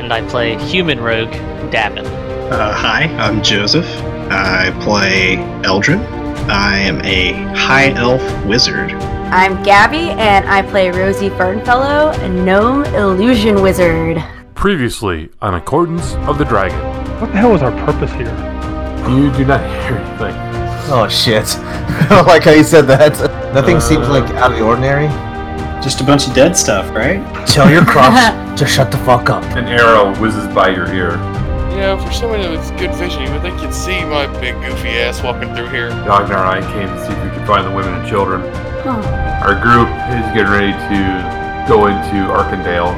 and I play human rogue Davin. Uh, hi, I'm Joseph. I play Eldrin. I am a high elf wizard. I'm Gabby, and I play Rosie Fernfellow, a gnome illusion wizard. Previously on Accordance of the Dragon. What the hell is our purpose here? You do not hear anything. Oh shit. I like how you said that. Nothing seems like out of the ordinary. Just a bunch of dead stuff, right? Tell your crops to shut the fuck up. An arrow whizzes by your ear. You know, for someone with good vision, you would think you'd see my big goofy ass walking through here. Dognar and I came to see if we could find the women and children. Huh. Our group is getting ready to go into Arkandale.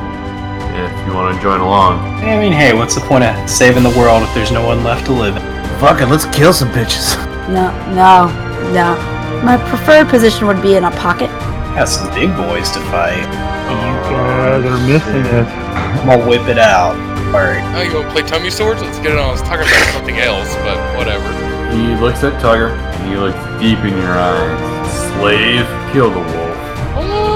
If you want to join along, I mean, hey, what's the point of saving the world if there's no one left to live in? Fuck it, let's kill some bitches. No, no, no. My preferred position would be in a pocket. Got some big boys to fight. You guys are missing it. I'm gonna whip it out. Alright. Oh, you want to play tummy swords? Let's get it on. I was talking about something else, but whatever. he looks at Tugger and he looks deep in your eyes. Slave, kill the wolf. No.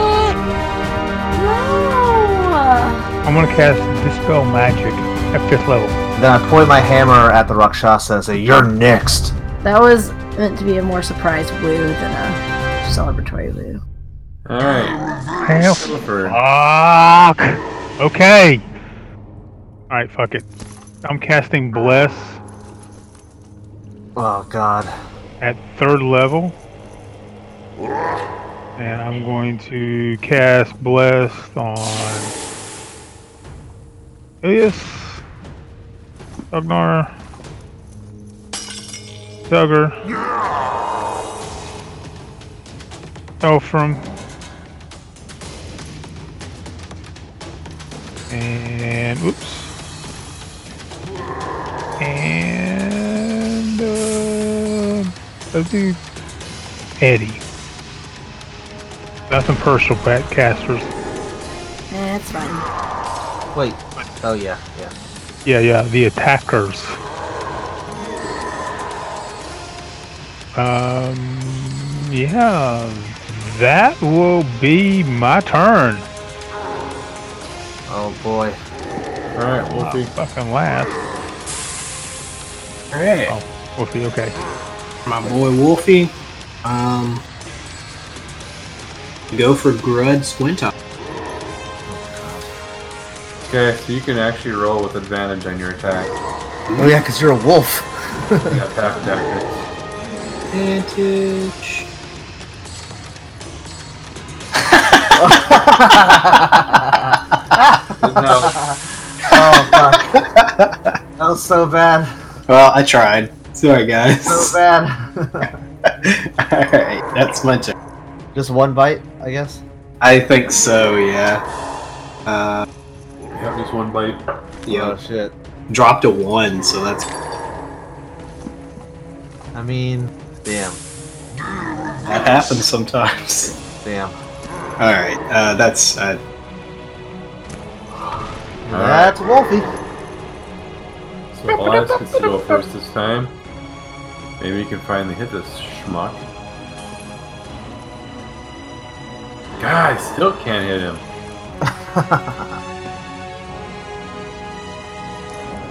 I'm gonna cast Dispel Magic at fifth level. Then I point my hammer at the Rakshasa and say, You're next. That was meant to be a more surprise woo than a celebratory woo. Alright. Hell, Illiford. fuck. Okay. All right, fuck it. I'm casting Bless Oh god. at third level, and I'm going to cast Bless on Ilias, Ugnar, Duggar, Elfram, and oops, and uh, let's do Eddie. Nothing personal, Pat casters. Eh, That's fine. Wait. Oh yeah, yeah. Yeah, yeah, the attackers. Um, yeah, that will be my turn. Oh boy. Alright, Wolfie. Fucking last. Alright. Oh, Wolfie, okay. My boy Wolfie. Um. Go for Grud Squintup. Okay, so you can actually roll with advantage on your attack. Oh yeah, because you're a wolf. You got half tactics. Advantage. No. oh fuck. that was so bad. Well, I tried. Sorry, guys. So bad. Alright, that's my turn. Just one bite, I guess. I think so, yeah. Uh, Got just one bite. yeah. Oh shit. Dropped a one, so that's. I mean, damn, That happens sometimes. damn. Alright, uh, that's. Uh, That's Wolfie. So Elias gets to go first this time. Maybe you can finally hit this schmuck. God, I still can't hit him.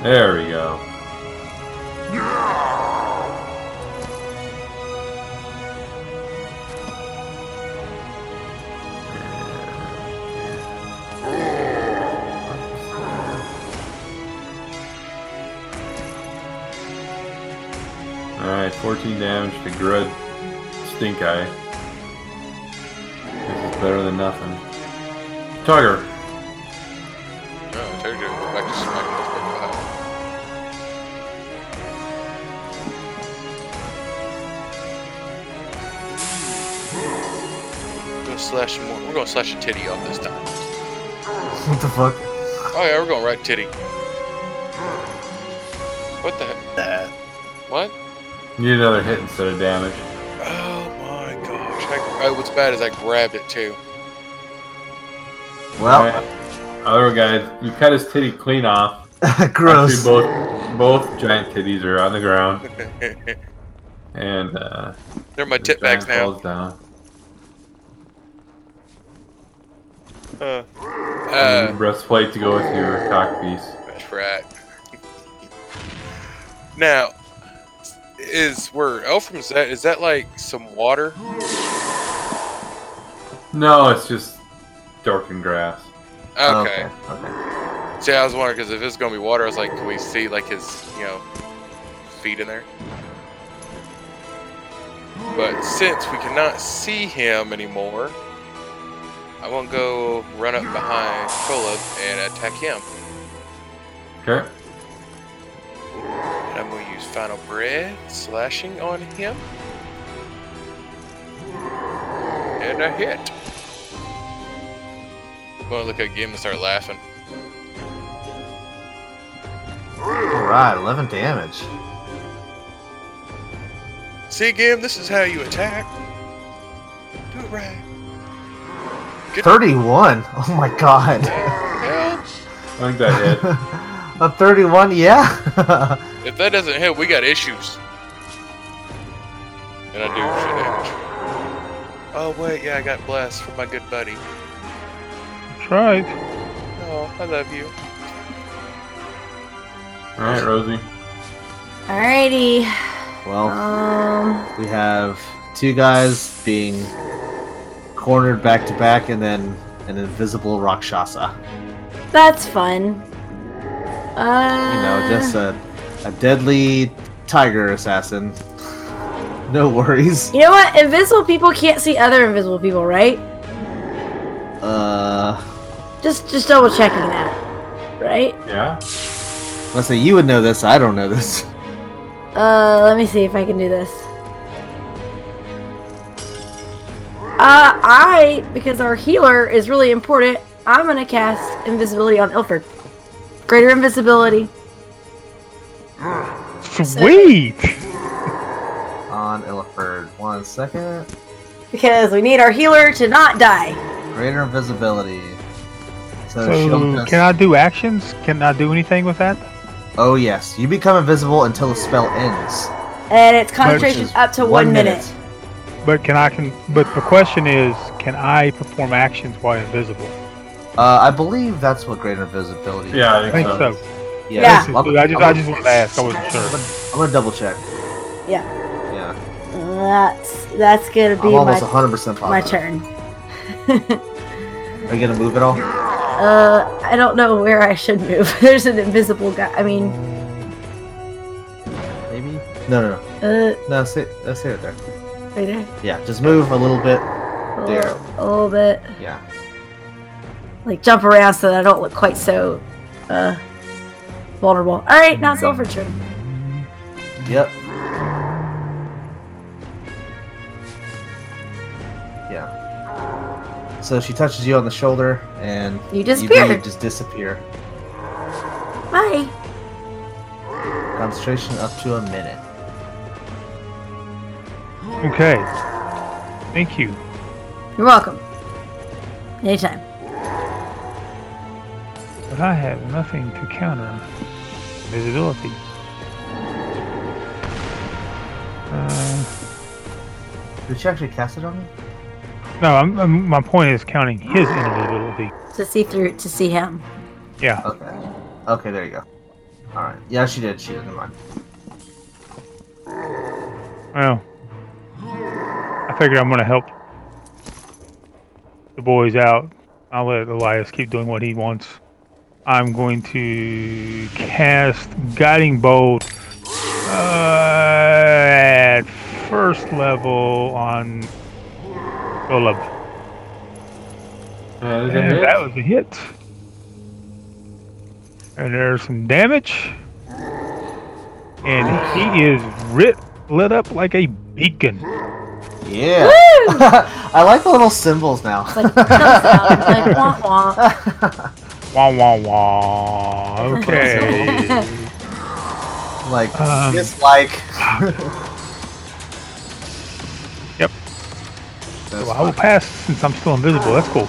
There we go. Alright, 14 damage to Grud Stink Eye. This is better than nothing. Tugger. Oh, I told you to go back to smack this big guy. We're gonna slash more. We're gonna slash a titty off this time. What the fuck? Oh yeah, we're going right titty. What the heck? That. What? You need another hit instead of damage. Oh my gosh. I, oh, what's bad is I grabbed it too. Well, Alright. Other guys, you cut his titty clean off. gross. Actually, both both giant titties are on the ground, and uh, They're my tit bags now. falls down. Uh, uh, breastplate to go with your cock piece. that's right. now, is where Elfram's at? Is that like some water? No, it's just darkened grass. Okay. Okay. See, I was wondering because if it's gonna be water, I was like, can we see like his, you know, feet in there? But since we cannot see him anymore, I won't go run up behind Kolob and attack him. Okay. And I'm going to use Final Breath, slashing on him. And a hit. I'm going to look at Gim and start laughing. Alright, 11 damage. See, Gim, this is how you attack. Do it right. Good 31? Oh my god. I think that hit. A 31? Yeah. If that doesn't hit, we got issues. And I do shit damage. Oh, wait, yeah, I got blessed from my good buddy. That's right. Oh, I love you. All right, Rosie. Alrighty. well, Um, we have two guys being cornered back to back and then an invisible Rakshasa. that's fun. Uh, You know, just a, a deadly tiger assassin. No worries. You know what? Invisible people can't see other invisible people, right? Uh, Just, just double checking that, right? Yeah. let's say you would know this. I don't know this. Uh, let me see if I can do this. Uh, I, because our healer is really important, I'm gonna cast invisibility on Ilford. Greater invisibility. Sweet. On Illiford. One second. Because we need our healer to not die. Greater invisibility. So, So just- can I do actions? Can I do anything with that? Oh yes, you become invisible until the spell ends. And it's concentration up to one, minute. But can I can? But the question is, can I perform actions while invisible? Uh, I believe that's what greater invisibility. Yeah, I I think, think so. so. Yeah. Yeah. This is- I just I just wanted to ask. I wasn't I'm sure. gonna, I'm gonna double check. Yeah. Yeah. That's that's gonna be I'm almost my 100 percent my positive. turn. Are you gonna move at all? Uh, I don't know where I should move. There's an invisible guy. I mean, Maybe. No, no, no. uh, No, stay, uh, stay right there. right there. Yeah, just move a little bit. A There. a little bit. Yeah. Like jump around so that I don't look quite so uh vulnerable. All right, now it's Ilford's turn. Yep. Yeah. So she touches you on the shoulder, and You you disappear. do just disappear. Bye. Concentration up to a minute. Okay. Thank you. You're welcome. Anytime. But I have nothing to counter visibility. Uh, Did she actually cast it on me? no, I'm, I'm, my point is counting his invisibility. To see through to see him. Yeah. Okay. Okay, there you go. Alright. Yeah, she did. She did. Never mind. Well, I figure I'm gonna help the boys out. I'll let Elias keep doing what he wants. I'm going to cast Guiding Bolt uh, at first level on Golub. Uh, is And that was a hit. And there's some damage. And he is writ, lit up like a beacon. Yeah. I like the little symbols now. Like jump like wah wah. Wah wah wah. Okay. Like Um, dislike. Yep. That's So I will pass since I'm still invisible. That's cool.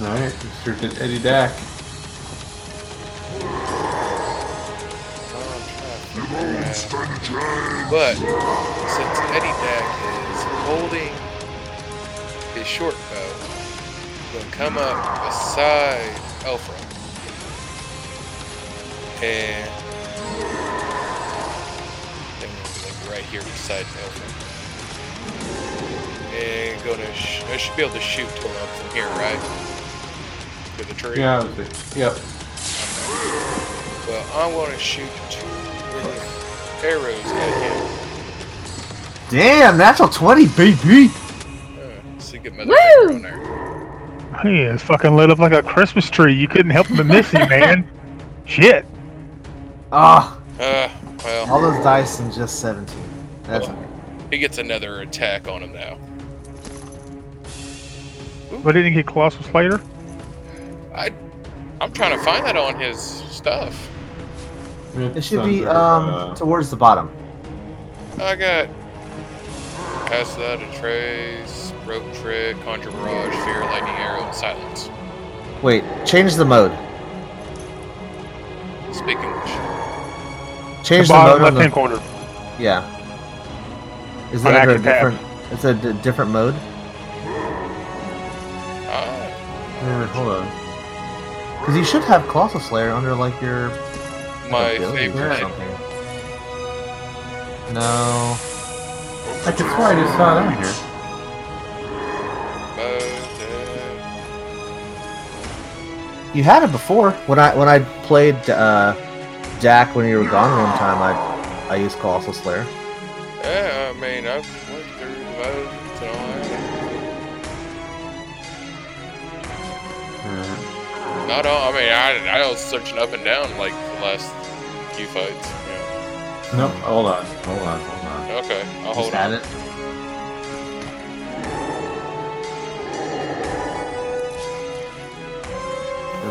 Alright, Mr. Eddie Dack. But since Eddie Dack is holding his short bow, he's gonna come up beside Elfra. And and like right here beside Elfra. And gonna sh- I should be able to shoot to him from here, right? To the tree. Yeah, I was- yep. Well, I'm gonna shoot two arrows at him. Damn, natural twenty, baby. Uh, so Woo! finger on there. Hey, it's fucking lit up like a Christmas tree. You couldn't help but miss him, man. Shit. Ah, Uh, well, all those dice and just seventeen. That's he gets another attack on him now. But didn't he get Colossus Slayer? I, I'm trying to find that on his stuff. it. Should be um uh, towards the bottom. I got pass without trace, rope trick, conjure barrage, fear, lightning arrow, and silence. Wait, change the mode. Speak English. Change the the, bottom mode. Left hand the, corner. yeah. Is On it under a active tab. different? It's a d- different mode. Ah, yeah, hold on. Because you should have Colossus Slayer under like your my abilities or favorite. something. No. I could swear I just saw it on here. You had it before when I when I played uh, Dak when you were gone one time. I I used Colossus Slayer. yeah, I mean, I've went through the modes and all that. Alright. Not all. I mean, I, I was searching up and down like the last few fights. Yeah. Nope, hold on, hold on, hold on. Okay, I'll Just hold on. it.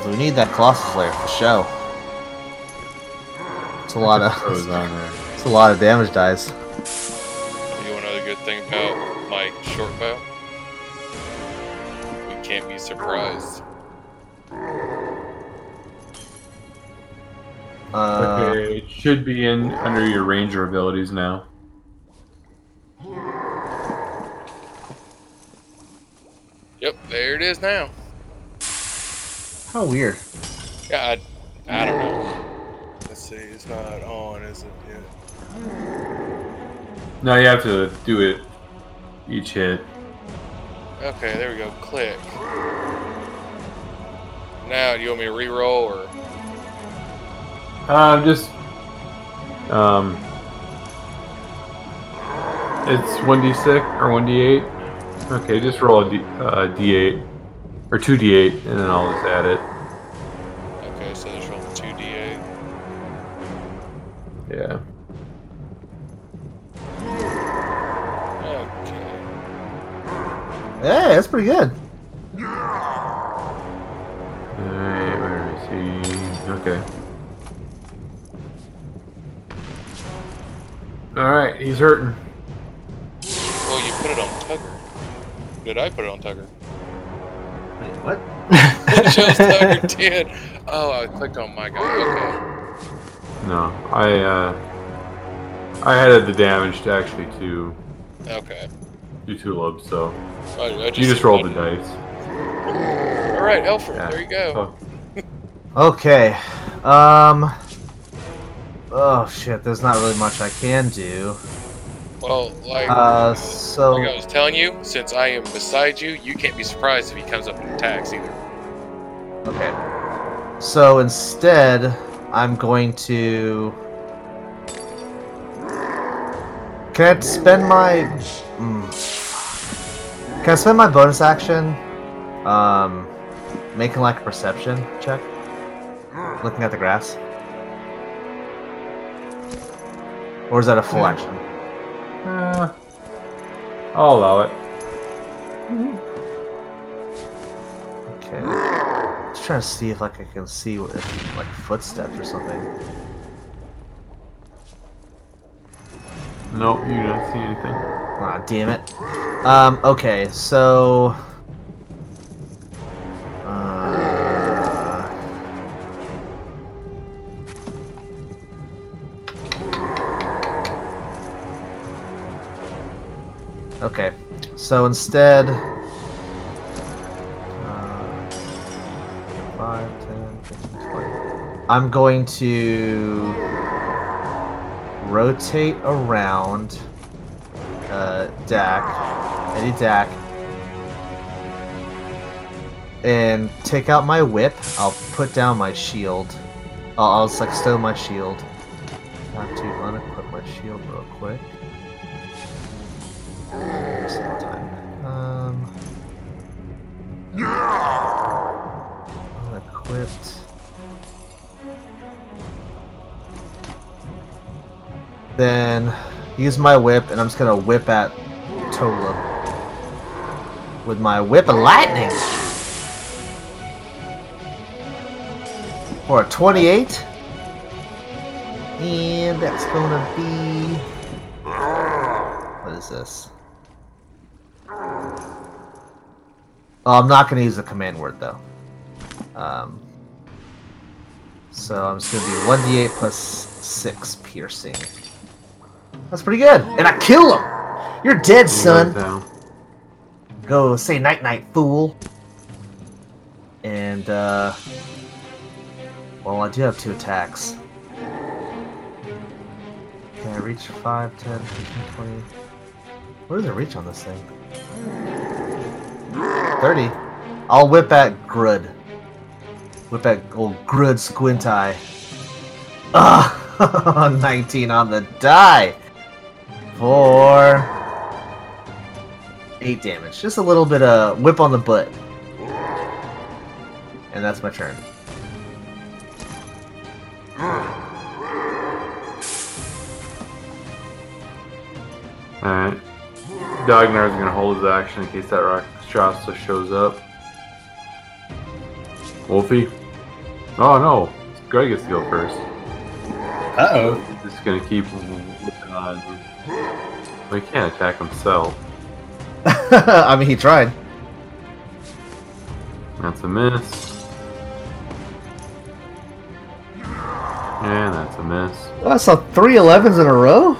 Because we need that Colossus Slayer for show. It's a lot of was it's a lot of damage dice. You know another good thing about my short bow? We can't be surprised. Uh, Okay, it should be in under your ranger abilities now. Yep, there it is now. How weird. Yeah, I, I don't know. Let's see, it's not on, is it? Yeah. No, you have to do it each hit. Okay, there we go. Click. Now, do you want me to re-roll or? Um, just um, it's one d six or one d eight. Okay, just roll a d uh, d eight or two d eight, and then I'll just add it. Okay, so just roll two d8. Yeah. Okay. Hey, that's pretty good. Alright, where is he? Okay. Alright, he's hurting. Well, you put it on Tugger. Did I put it on Tugger? Wait, what? It did. Oh, I clicked on my guy. Okay. No, I uh, I added the damage to actually to Okay. do tulips, so I, I just you just rolled the dice. All right, Alfred. Yeah. There you go. Oh, Okay. Um. Oh shit. There's not really much I can do. Well, like, Uh. So. like I was telling you, since I am beside you, you can't be surprised if he comes up and attacks either. Okay. So instead, I'm going to. Can I spend my? Mm. Can I spend my bonus action, um, making like a perception check, looking at the grass, or is that a full action? uh, I'll allow it. Okay. just trying to see if like I can see what, if, like footsteps or something. Nope, you don't see anything. Ah, damn it. Um, okay, so. Uh, okay, so instead. I'm going to rotate around uh, Dak, Eddie Dak, and take out my whip. I'll put down my shield. I'll, I'll just, like stow my shield. Have to unequip my shield real quick. Um, unequipped. Then use my whip, and I'm just gonna whip at Tola with my whip of lightning for a 28, and that's gonna be what is this? Oh, I'm not gonna use the command word though. Um, so I'm just gonna do 1d8 plus six piercing. That's pretty good. And I kill him. You're dead, son. Go say night night, fool. And uh well I do have two attacks. Can I reach 5, 10, 15, 20? What does it reach on this thing? 30. I'll whip at Grud. Whip at old Grud Squint Eye. Ah, 19 on the die for eight damage. Just a little bit of whip on the butt. And that's my turn. Alright. Dognar's gonna hold his action in case that Rakshasa shows up. Wolfie? Oh no! Greg gets to go first. Uh oh. Just gonna keep looking on. Well, he can't attack himself. I mean, he tried. That's a miss. And that's a miss. Well, I saw three 11s in a row.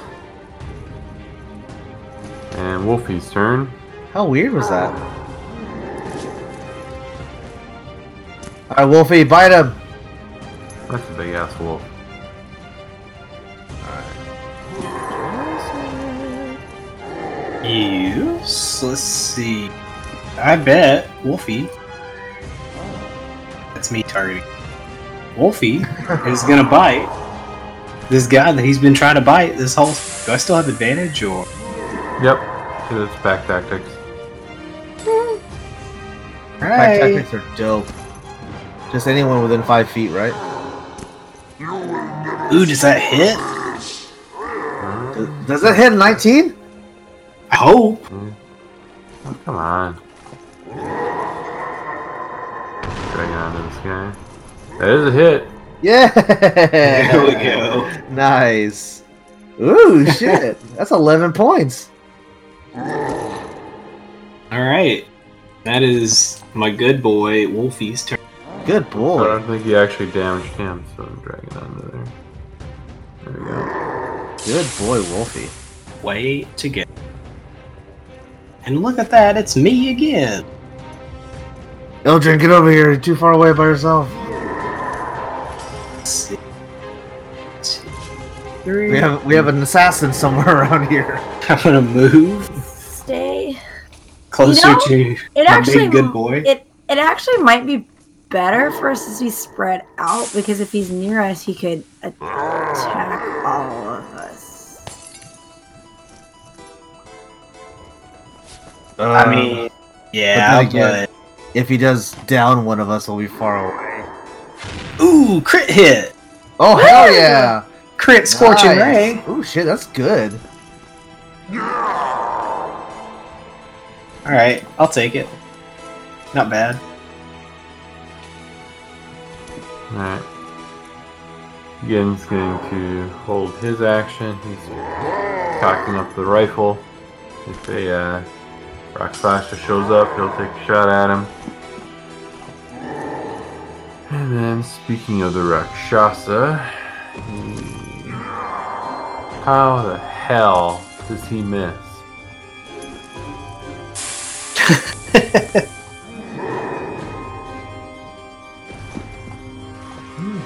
And Wolfie's turn. How weird was that? Alright, Wolfie, bite him. That's a big ass wolf. Yes. Let's see. I bet Wolfie. That's me targeting. Wolfie is gonna bite this guy that he's been trying to bite this whole. Do I still have advantage or? Yep. Because it's pack tactics. Pack tactics are dope. Just anyone within five feet, right? Ooh, does that hit? Does, does it hit 19? I hope. Oh, come on. Dragging onto this guy. That is a hit. Yeah. There we go. Nice. Ooh, shit. That's 11 points. All right. That is my good boy Wolfie's turn. Good boy. I don't think he actually damaged him, so I'm dragging onto there. There we go. Good boy, Wolfie. Way to go. And look at that, it's me again. Eldrin, get over here. You're too far away by yourself. Six, two, three. We have we have an assassin somewhere around here. I'm gonna move Stay. closer You know, to It my actually big good boy. It it actually might be better for us to be spread out because if he's near us, he could attack all of I mean, yeah, but then again- but, If he does down one of us, we'll be far away. ooh, crit hit, Oh hell yeah! crit scorching Nice. ray. Ooh shit, that's good. All right, I'll take it. Not bad. Alright. Again, going to hold his action. He's cocking up the rifle. If a uh, Rakshasa shows up, he'll take a shot at him. And then, speaking of the Rakshasa, how the hell does he miss? Hmm,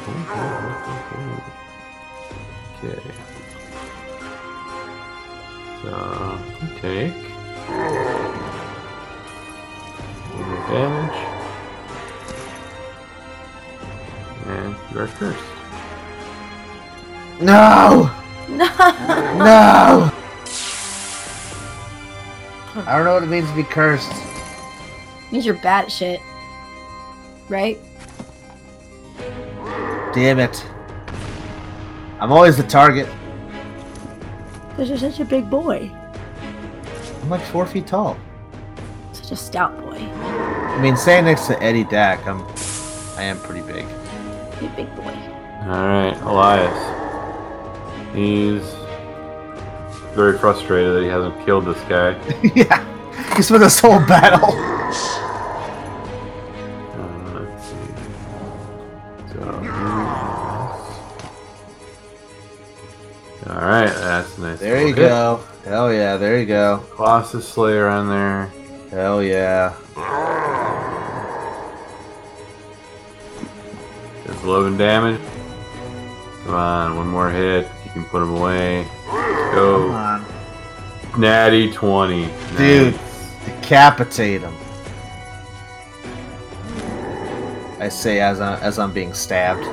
okay. So, you damage. And you are cursed. No! No. No! I don't know what it means to be cursed. It Means you're bad at shit. Right? Damn it. I'm always the target. Because you're such a big boy. I'm like four feet tall. Such a stout boy. I mean, staying next to Eddie Dack, I'm, I am pretty big. You big boy. Alright, Elias. He's very frustrated that he hasn't killed this guy. yeah, he spent this whole battle. Uh, let's see. So, Alright, that's nice. There you hit. go. Hell yeah, there you go. Colossus Slayer on there. Hell yeah. 11 damage. Come on, one more hit. You can put him away. Let's go. Come on. Natty 20. Dude, Nice. decapitate him. I say as I, as I'm being stabbed.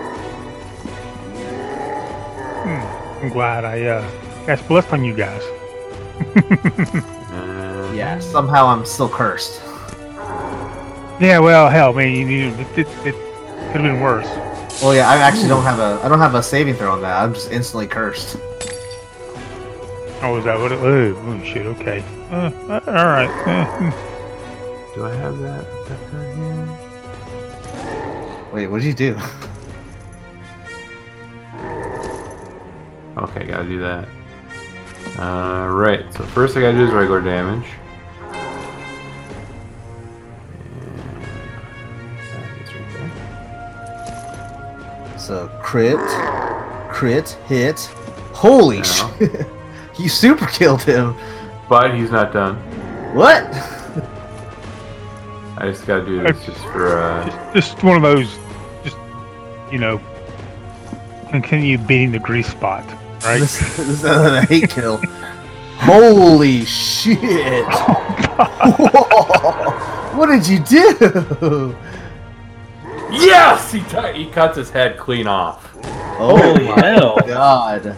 Hmm, I'm glad I uh, cast blessed on you guys. And Yeah, somehow I'm still cursed. Yeah, well, hell, man, you, you, it, it, it could have been worse. Well, yeah, I actually don't have a I don't have a saving throw on that. I'm just instantly cursed. Oh, is that what it? Oh, oh shit. Okay. Uh, uh, all right. Uh, Do I have that effect on here? Wait, what did you do? Okay, gotta do that. Uh, right, so first I gotta do is regular damage. So crit, crit, hit. Holy Yeah. shit! you super killed him. But he's not done. What? I just gotta do this just for, uh, just, just one of those, just you know, continue beating the grease spot, right? This, this is a hate kill. Holy shit! Whoa. What did you do? Yes! He, t- he cuts his head clean off. Oh Holy my hell. god!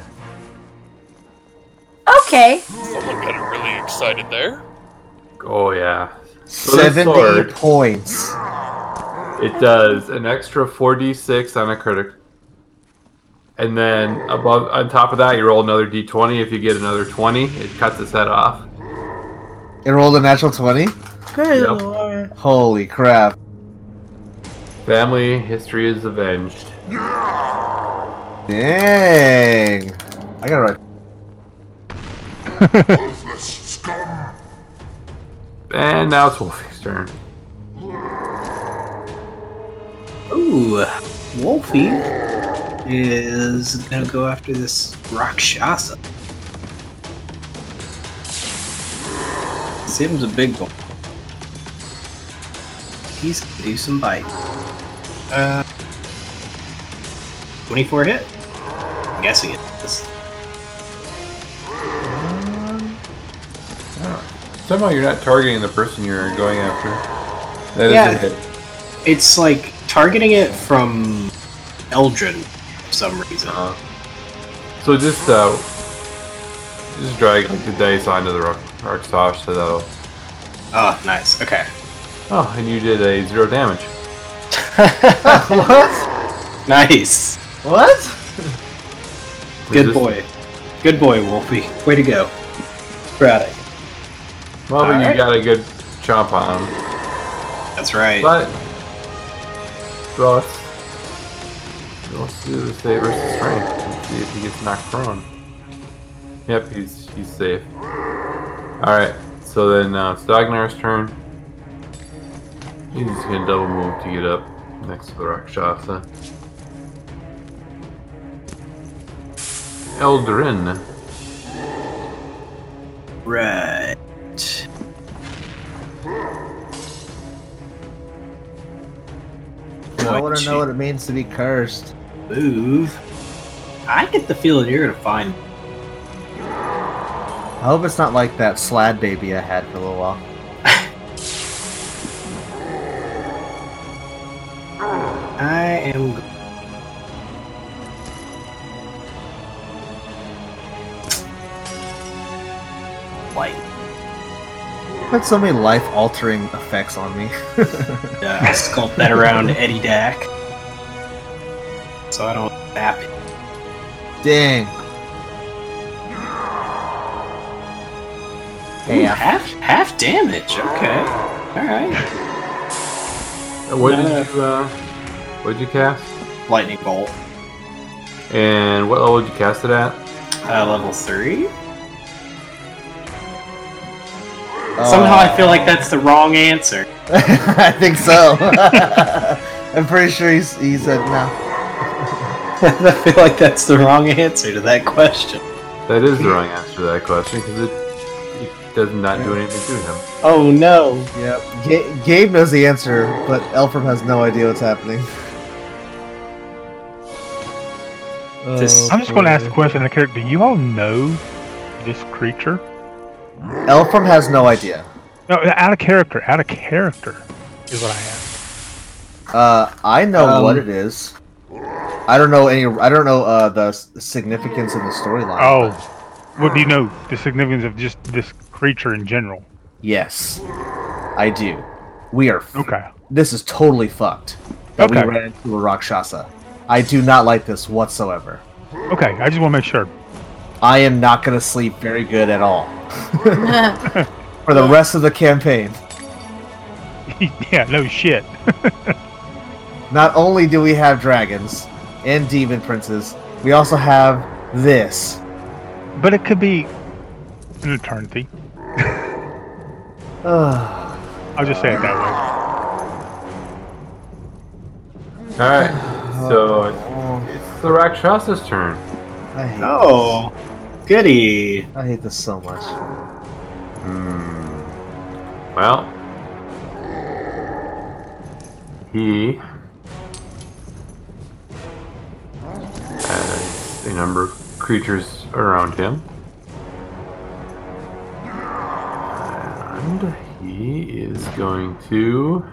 Okay. Someone got really excited there. Oh, yeah. So this Seventy sword- points. It does an extra 4d6 on a critic. And then above on top of that you roll another d20. If you get another 20, it cuts his head off. It rolled a natural twenty. Good Yep. lord. Holy crap! Family history is avenged. Dang! I gotta write. And now it's Wolfie's turn. Ooh, Wolfie is gonna go after this Rakshasa. Seems a big boy. He's gonna do some bite. Uh, 24 hit? I'm guessing it is. Somehow you're not targeting the person you're going after. That is Yeah. a hit. It's like targeting it from Eldrin for some reason. Uh, so just uh, just drag like the dice onto the rock, rock sauce so that'll. Oh, nice. Okay. Oh, and you did a zero damage. what? Nice. What? Good boy. Good boy, Wolfie. Way to go. Proud of you. Well, but you Alright. got a good chomp on him. That's right. But well, it's let's do the save versus strength. Let's see if he gets knocked prone. Yep, he's he's safe. Alright, so then uh, it's Dognar's turn. He's just gonna double move to get up next to the Rakshasa. Eldrin. Right. I want to know what it means to be cursed. Move. I get the feeling you're gonna find. I hope it's not like that slaad baby I had for a little while. Am. Light. Put so many life-altering effects on me. Uh, sculpt that around Eddie Dack. So I don't zap it. Dang. Ooh, half half damage. Okay. All right. Uh, What Uh, did you uh, what did you cast? Lightning bolt. And what level did you cast it at? Uh, level three. Somehow I feel like that's the wrong answer. I think so. I'm pretty sure he's, he said no. I feel like that's the wrong answer to that question. That is the wrong answer to that question because it, it does not do anything to him. Oh no. Yep. Ga- Gabe knows the answer, but Elfram has no idea what's happening. This- I'm just going to ask the question of the character. Do you all know this creature? Elfram has no idea. No, out of character. Out of character is what I asked. Uh, I know Um, what it is. I don't know any. I don't know uh, the significance of the storyline. Oh, what do you know? The significance of just this creature in general? Yes, I do. We are. f- Okay. This is totally fucked. That Okay. we ran into a Rakshasa. I do not like this whatsoever. Okay, I just want to make sure. I am not going to sleep very good at all for the rest of the campaign. yeah, no shit. Not only do we have dragons and demon princes, we also have this. But it could be an eternity. I'll just say it that way. Alright, so it's the Rakshasa's turn. I hate Oh, goody. I hate this so much. Hmm. Well, he has a number of creatures around him. And he is going to.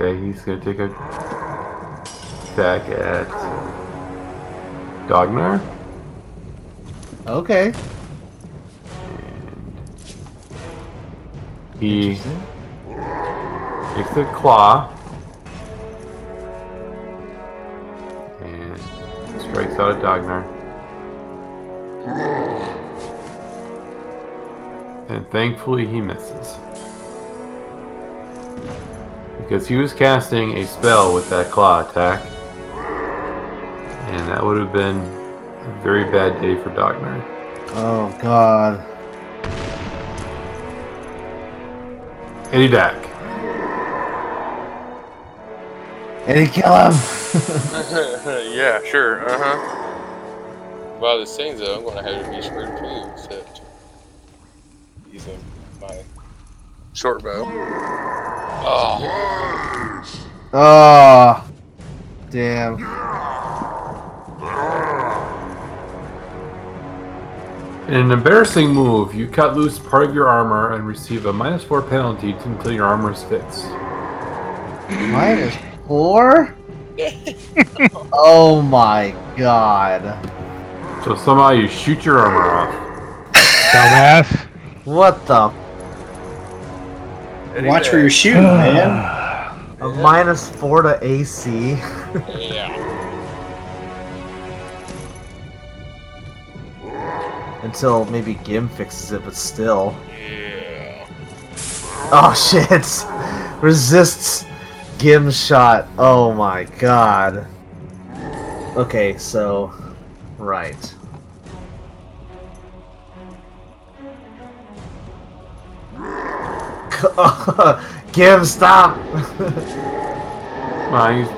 Okay, he's going to take a attack at Dognar. Okay. He takes a claw and strikes out at Dognar. And thankfully he misses. Because he was casting a spell with that claw attack. And that would have been a very bad day for Dognar. Oh god. Eddie Dak. Eddie, kill him! yeah, sure. Uh huh. By the same though, I'm gonna have to be screwed too, except using my short bow. Oh, Oh. Damn. In an embarrassing move, you cut loose part of your armor and receive a minus four penalty until your armor is fixed. Minus four? oh my god. So somehow you shoot your armor off. Dumbass. What the? Watch where you're shooting, man. A minus four to AC? yeah. Until maybe Gim fixes it, but still. Yeah. Oh shit! Resists Gim shot. Oh my god. Okay, so right. Gim, stop! Well, he's,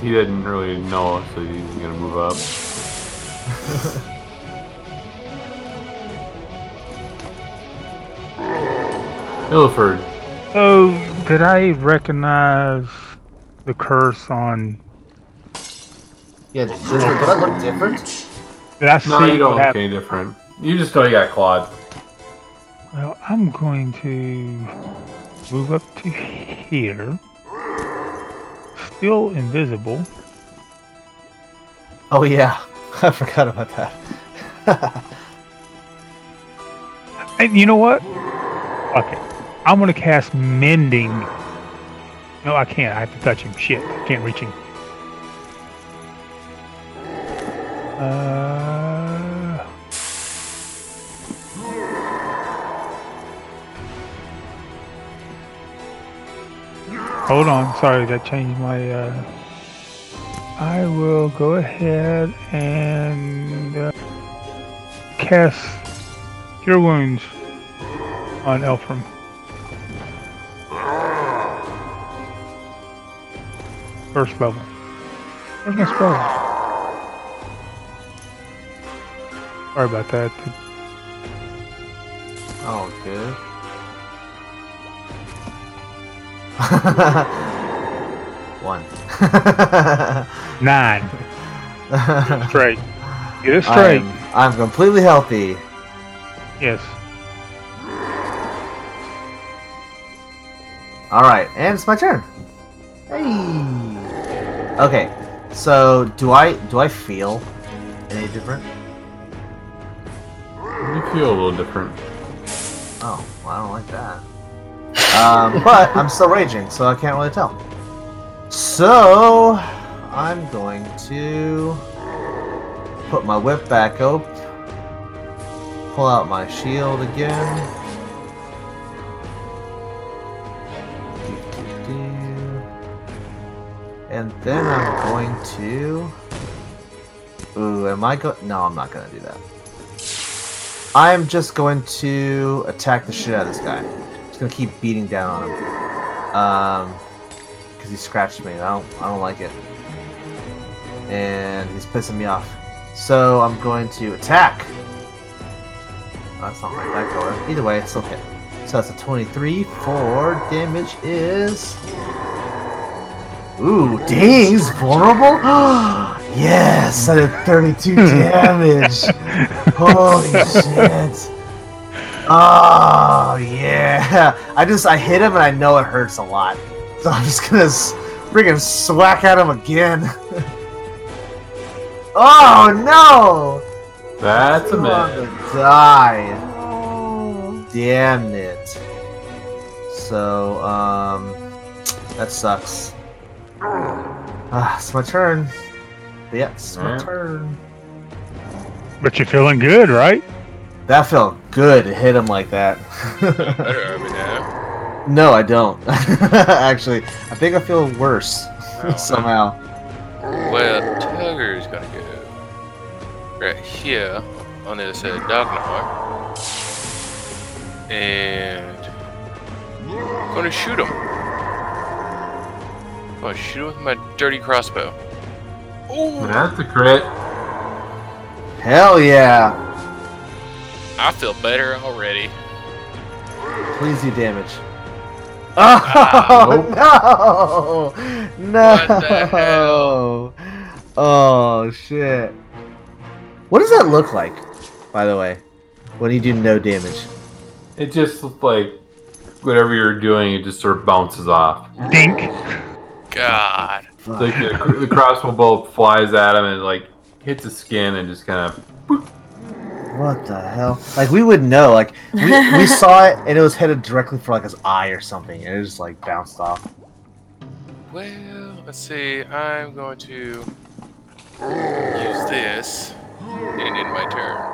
he didn't really know, so he's gonna move up. Ilford. So, did I recognize the curse on? yeah, does it, did I look different? Did I No, see you don't what look any different. You just know you got clawed. Well, I'm going to move up to here. Still invisible. Oh yeah, I forgot about that. And you know what? Okay. I'm gonna cast mending. No, I can't. I have to touch him. Shit. I can't reach him. Uh. Hold on. Sorry, that changed my. Uh, I will go ahead and uh, cast Cure Wounds on Elfram. First level. Where's my spell? Sorry about that. Oh, good. One. Nine. Straight. Get it straight. I'm, I'm completely healthy. Yes. All right, and it's my turn. Hey. Okay, so do I do I feel any different? You feel a little different. Oh, well, I don't like that. Um, but I'm still raging, so I can't really tell. So I'm going to put my whip back up, pull out my shield again. And then I'm going to. Ooh, am I go? No, I'm not gonna do that. I'm just going to attack the shit out of this guy. Just gonna keep beating down on him. Um, because he scratched me. I don't, I don't like it. And he's pissing me off. So I'm going to attack. That's not like that color. Either way, it's okay. So that's a 23. For damage is. Ooh, dang, he's vulnerable? yes, I did 32 damage. Holy shit. Oh, yeah. I just, I hit him and I know it hurts a lot. So I'm just gonna freaking swack at him again. oh, no! That's a I'm miss. gonna die. Damn it. So, um, that sucks. Ah, it's my turn. Yeah, it's my Alright. turn. But you're feeling good, right? That felt good to hit him like that. Better every now. no, I don't. Actually, I think I feel worse Oh. somehow. Well, Tugger's gonna go right here on the other side of Dognar. And gonna shoot him. Oh, I'm Gonna shoot him with my dirty crossbow. Oh, That's a crit. Hell yeah! I feel better already. Please do damage. Oh no! What the No! Oh shit! What does that look like, by the way, when you do no damage? It just looked like whatever you're doing, it just sort of bounces off. Dink. God. It's like the, the crossbow bolt flies at him and like hits his skin and just kind of. What the hell? Like we would know. Like we, we saw it and it was headed directly for like his eye or something, and it just like bounced off. Well, let's see. I'm going to use this and end my turn.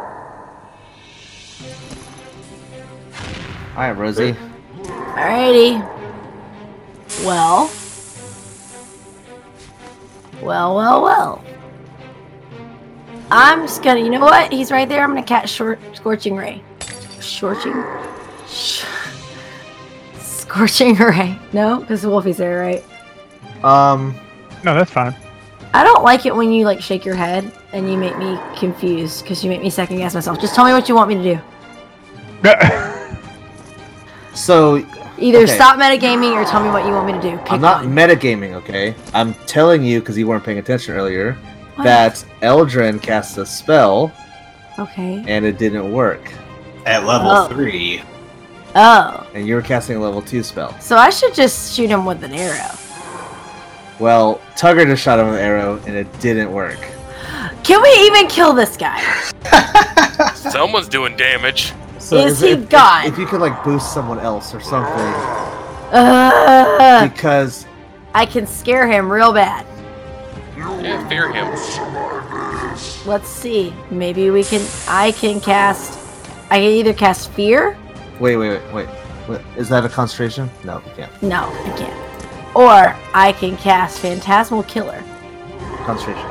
All right, Rosie. Alrighty. Well, Well, well, well. I'm just gonna. You know what? He's right there. I'm gonna catch short scorching ray. Scorching. Sh- scorching ray. No, because Wolfie's there, right? Um, No, that's fine. I don't like it when you like shake your head and you make me confused because you make me second guess myself. Just tell me what you want me to do. so Either Okay. stop metagaming or tell me what you want me to do. Pick I'm not one. metagaming, okay? I'm telling you because you weren't paying attention earlier What? that Eldrin cast a spell Okay. and it didn't work, At level Oh. three. Oh, and you were casting a level two spell. so I should just shoot him with an arrow. Well, Tugger just shot him with an arrow and it didn't work. Can we even kill this guy? Someone's doing damage. So Is if- he if- gone? If you could like boost someone else or something, Uh, because I can scare him real bad. Yeah, fear him. Let's see. Maybe we can. I can cast. I can either cast fear. wait, wait, wait, wait, wait, is that a concentration? No, you can't. No, I can't. Or I can cast Phantasmal Killer. Concentration.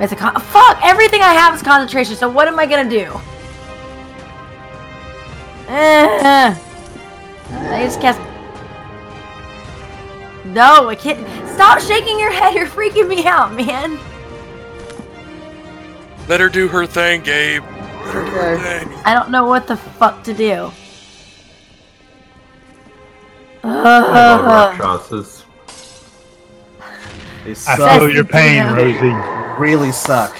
It's a con- fuck. Everything I have is concentration. So what am I gonna do? Eh. I just cast. No, I can't. Stop shaking your head. You're freaking me out, man. Let her do her thing, Gabe. Let her do her thing. I don't know what the fuck to do. I Uh, shots. It's- They I feel your pain, Yeah. Rosie. really suck.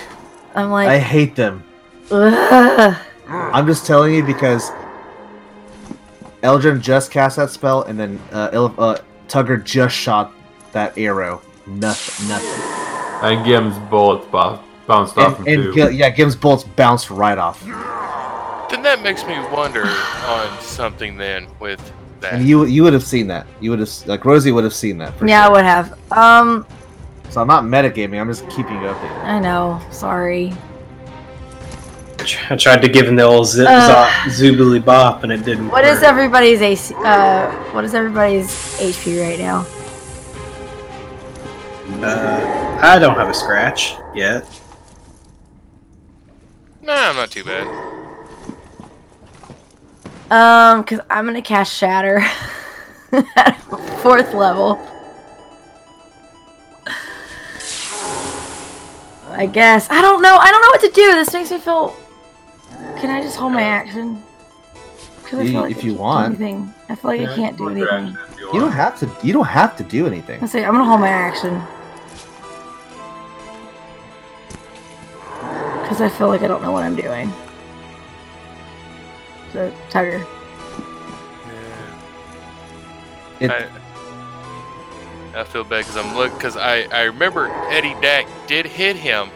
I'm like I like, hate them. ugh. I'm just telling you because Eldrin just cast that spell, and then uh, Il- uh, Tugger just shot that arrow. Nothing. Nothing. And Gim's bullets bo- bounced off And, him and too. Gil- yeah, Gim's bullets bounced right off. Then that makes me wonder on something then with that. And you you would have seen that. You would have like Rosie would have seen that. For yeah, I would have. Um, So I'm not metagaming. I'm just keeping you updated. I know. Sorry. I tried to give him the old zip Uh. zop zoobily bop and it didn't What is work. everybody's AC? Uh, what is everybody's HP right now? Uh, I don't have a scratch yet. Nah, I'm not too bad. Um, because I'm gonna cast Shatter at fourth level. I guess I don't know. I don't know what to do. This makes me feel. Can I just hold my action? 'Cause I You- feel like if I you can't do want. anything. I feel like I can't do anything. You don't have to. You don't have to do anything. Let's see. I'm gonna hold my action. Because I feel like I don't know what I'm doing. So, Tugger. It- I, I feel bad because I'm look because I I remember Eddie Dack did hit him,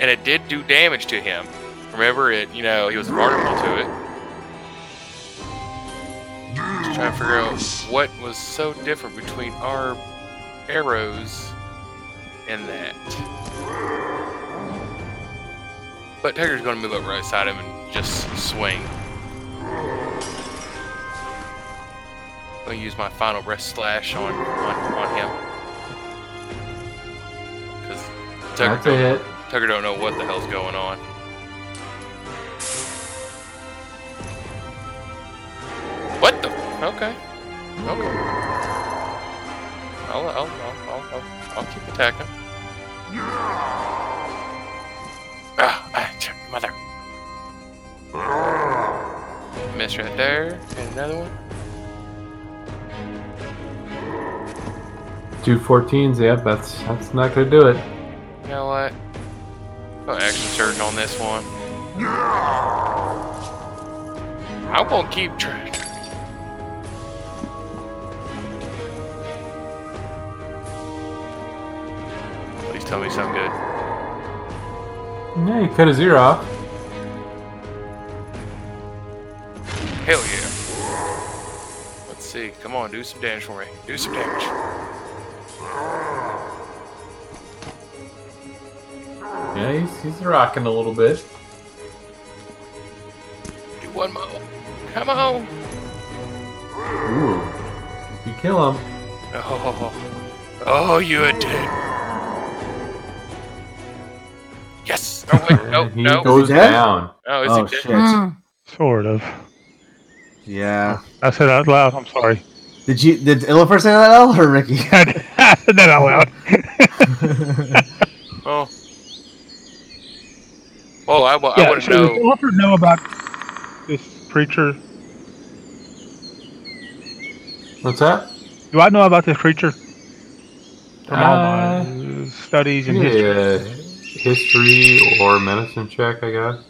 and it did do damage to him. Remember it? You know he was vulnerable to it. Just trying to figure out what was so different between our arrows and that. But Tugger's gonna move up right side him and just swing. I'm gonna use my final rest slash on on, on him. Because Tugger, That's a hit. Tugger don't know what the hell's going on. What the? Okay. Okay. I'll, I'll, I'll, I'll, I'll, I'll keep attacking. Ah, ah, mother. Miss right there. And another one. Two 14s. Yep, that's that's not gonna do it. You know what? Go action surge on this one. I won't keep track. Tell me something good. Yeah, you cut his ear off. Hell yeah. Let's see. Come on, do some damage for me. Do some damage. Yeah, he's he's rocking a little bit. Do one more. Come on. Ooh, if you kill him, Oh, oh you a dick. Oh, wait, no, he no. goes dead? down. Oh, is Oh he dead? shit. Mm. Sort of. Yeah. I said out loud. I'm sorry. Did you did Illifer say that L or Ricky? I said that out loud. Oh. Oh, I, wa- I yeah, want to so does know. Know about this creature? What's that? Do I know about this creature? From all Uh, my studies and yeah, history. History or medicine check, I guess.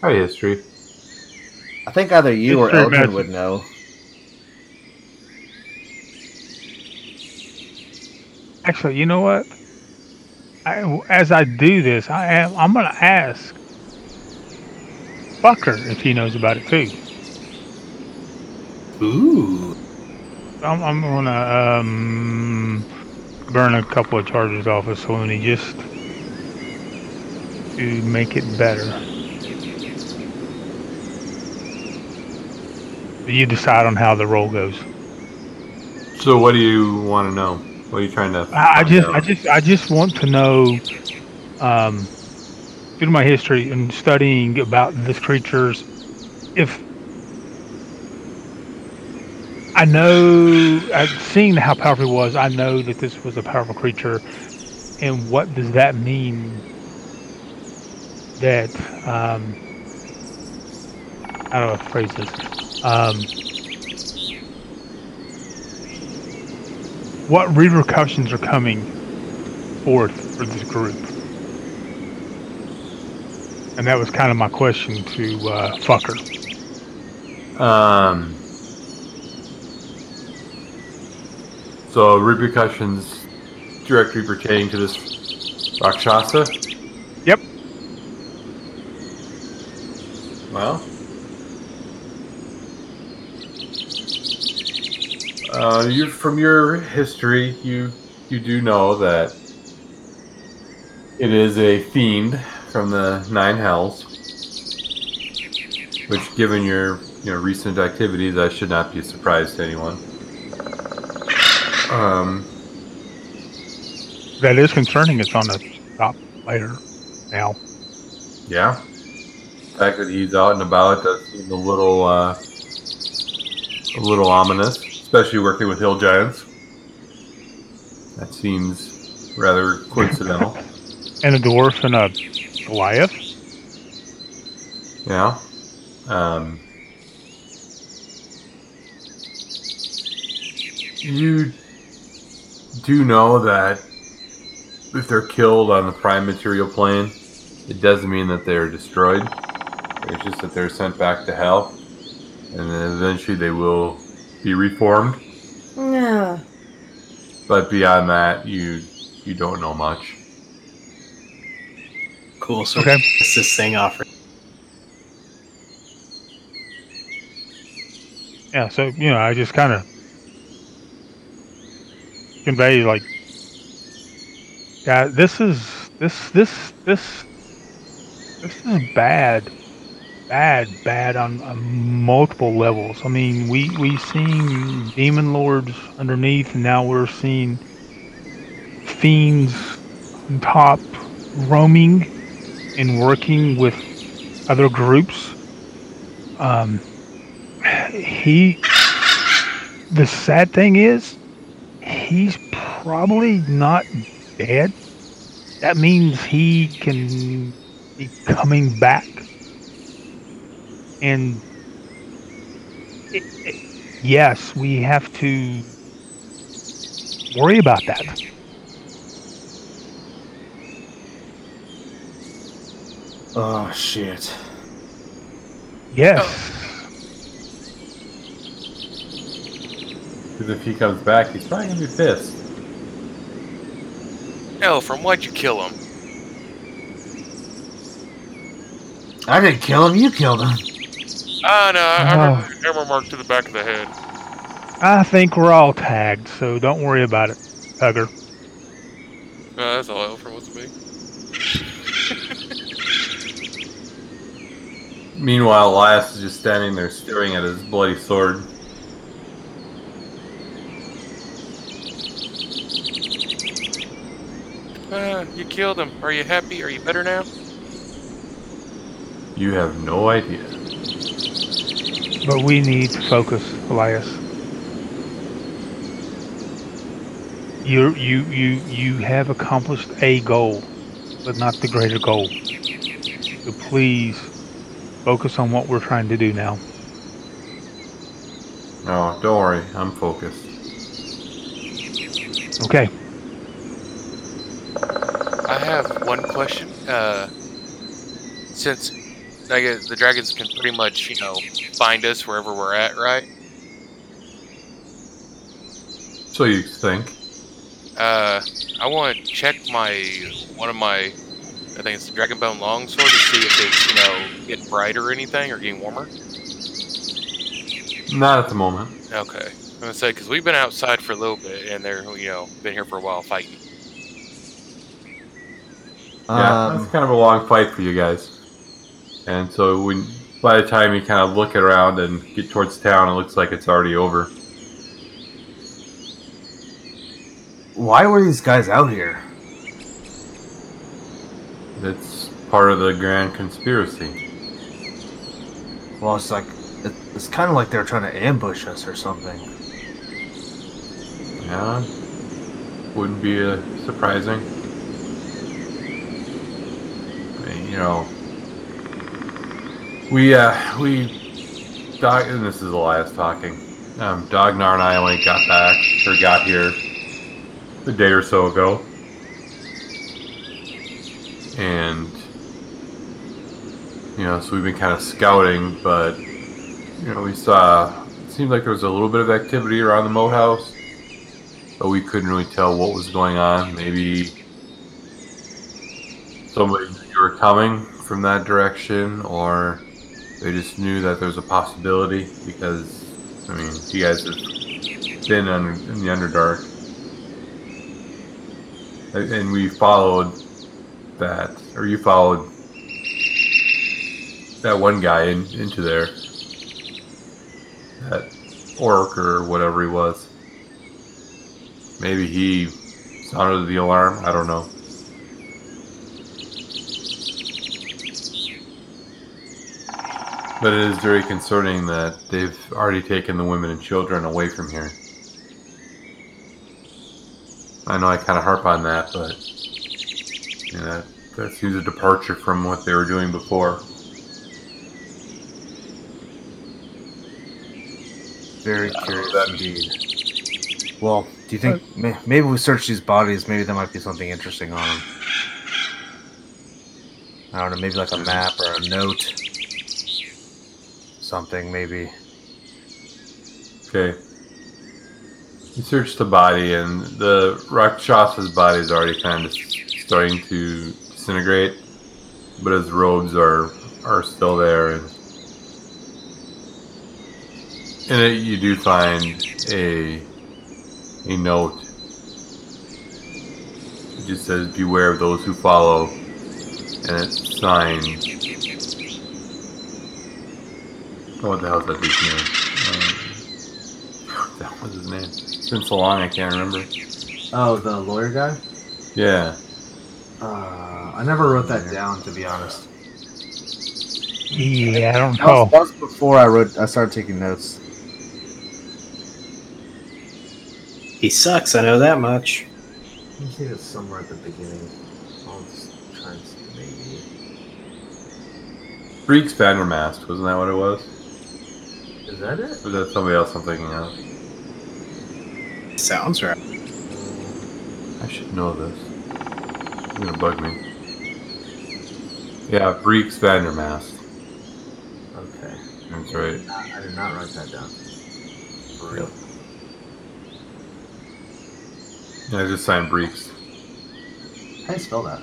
Probably history. I think either you or History of Eldrin medicine. would know. Actually, you know what? I, as I do this, I am. I'm gonna ask Fucker if he knows about it too. Ooh. I'm, I'm gonna um, burn a couple of charges off of Saluni just to make it better. You decide on how the role goes. So, what do you want to know? What are you trying to? I, I just, out? I just, I just want to know, um, to my history and studying about this creature's, if I know, I've seen how powerful it was. I know that this was a powerful creature, and what does that mean? That um, I don't know to phrase this. Um, what repercussions are coming forth for this group? And that was kind of my question to uh, Fucker. Um. So repercussions directly pertaining to this Rakshasa. Yep. Well. Uh, you from your history, you you do know that it is a fiend from the nine hells. Which, given your you know recent activities, that should not be a surprise to anyone. Um, That is concerning. It's on the top later now. yeah. The fact that he's out and about does seem a little uh, a little ominous, especially working with hill giants. That seems rather coincidental. And a dwarf and a Goliath. Yeah. Um, you do know that if they're killed on the prime material plane, it doesn't mean that they're destroyed. It's just that they're sent back to hell, and then eventually they will be reformed. Yeah. But beyond that, you you don't know much. Cool. So Okay. it's this thing off. Yeah, so you know, I just kind of convey like, yeah, this is this this this this is bad, bad, bad on, on multiple levels. I mean, we we seen demon lords underneath, and now we're seeing fiends on top roaming and working with other groups. Um, he the sad thing is he's probably not dead that means he can be coming back and it, it- yes we have to worry about that Oh shit. yes Because if he comes back, he's probably gonna be pissed. Hell, from why'd you kill him? I didn't kill him. You killed him. Ah, no, I, I Oh. remember the hammer mark to the back of the head. i think we're all tagged so don't worry about it Hugger. No, that's all Alfred wants to be. Meanwhile, Elias is just standing there staring at his bloody sword. Ah, you killed him. Are you happy? Are you better now? You have no idea. But we need to focus, Elias. You you you you have accomplished a goal, but not the greater goal. So please focus on what we're trying to do now. No, don't worry. I'm focused. Okay. I have one question. Uh, since I guess the dragons can pretty much, you know, find us wherever we're at, right? So you think? Uh, I want to check my one of my, I think it's the Dragonbone Longsword to see if it's, you know, getting brighter or anything or getting warmer. Not at the moment. Okay. I'm gonna say because we've been outside for a little bit and they're, you know, been here for a while fighting. Yeah, Um, it's kind of a long fight for you guys. And so when by the time you kind of look around and get towards town, it looks like it's already over. why were these guys out here? It's part of the grand conspiracy. Well, it's like it's kind of like they're trying to ambush us or something. Yeah, wouldn't be uh, surprising. I mean, you know, we uh, we Dog, and this is Elias talking. Um, Dognar and I only got back or got here a day or so ago, and you know, so we've been kind of scouting, but you know, we saw. It seemed like there was a little bit of activity around the moat house but we couldn't really tell what was going on. Maybe somebody you were coming from that direction, or they just knew that there was a possibility because, I mean, you guys have been in the Underdark. And and we followed that, or you followed that one guy in, into there. That orc or whatever he was. Maybe he sounded the alarm. I don't know. But it is very concerning that they've already taken the women and children away from here. I know I kind of harp on that, but you know, that, that seems a departure from what they were doing before. Very curious indeed. Well, do you think may- maybe we search these bodies? Maybe there might be something interesting on them. I don't know, maybe like a map or a note. Something maybe. Okay. You search the body, and the Rakshasa's body is already kind of starting to disintegrate, but his robes are are still there, and it you do find a a note. It just says, "Beware of those who follow," and it's signed. Oh, what the hell's that dude's name? Um, what the hell was his name? It's been so long I can't remember. Oh, the lawyer guy? Yeah. Uh, I never wrote that down, to be honest. Yeah, I don't That was, know. that was before I wrote. I started taking notes. He sucks, I know that much. I think it's somewhere at the beginning. I'll just try and see maybe. Breex Vandermast, wasn't that what it was? Is that it? Or was that somebody else I'm thinking of? Sounds right. I should know this. It's gonna bug me. Yeah, Breex Vandermast. Okay. That's right. I did not write that down. For real. Yeah, I just signed Breex. How do you spell that?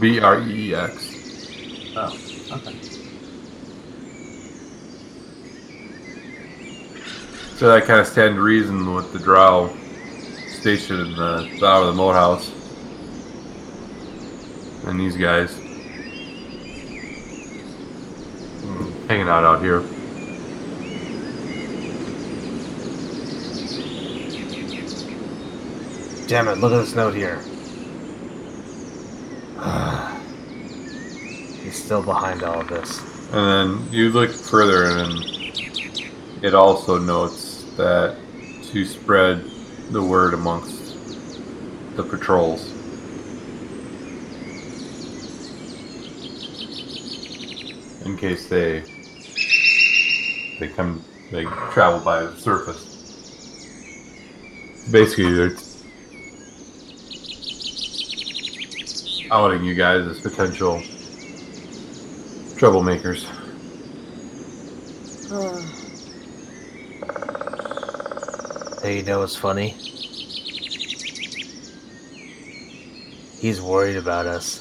B R E E X. Oh, okay. So that kind of stand to reason with the drow stationed in the bow of the moat house. And these guys. Hanging out out here. Damn it! Look at this note here. He's still behind all of this? And then you look further, and it also notes that to spread the word amongst the patrols. In case they they come they travel by the surface. Basically, they're outing you guys as potential troublemakers. Hey, you know what's funny? He's worried about us.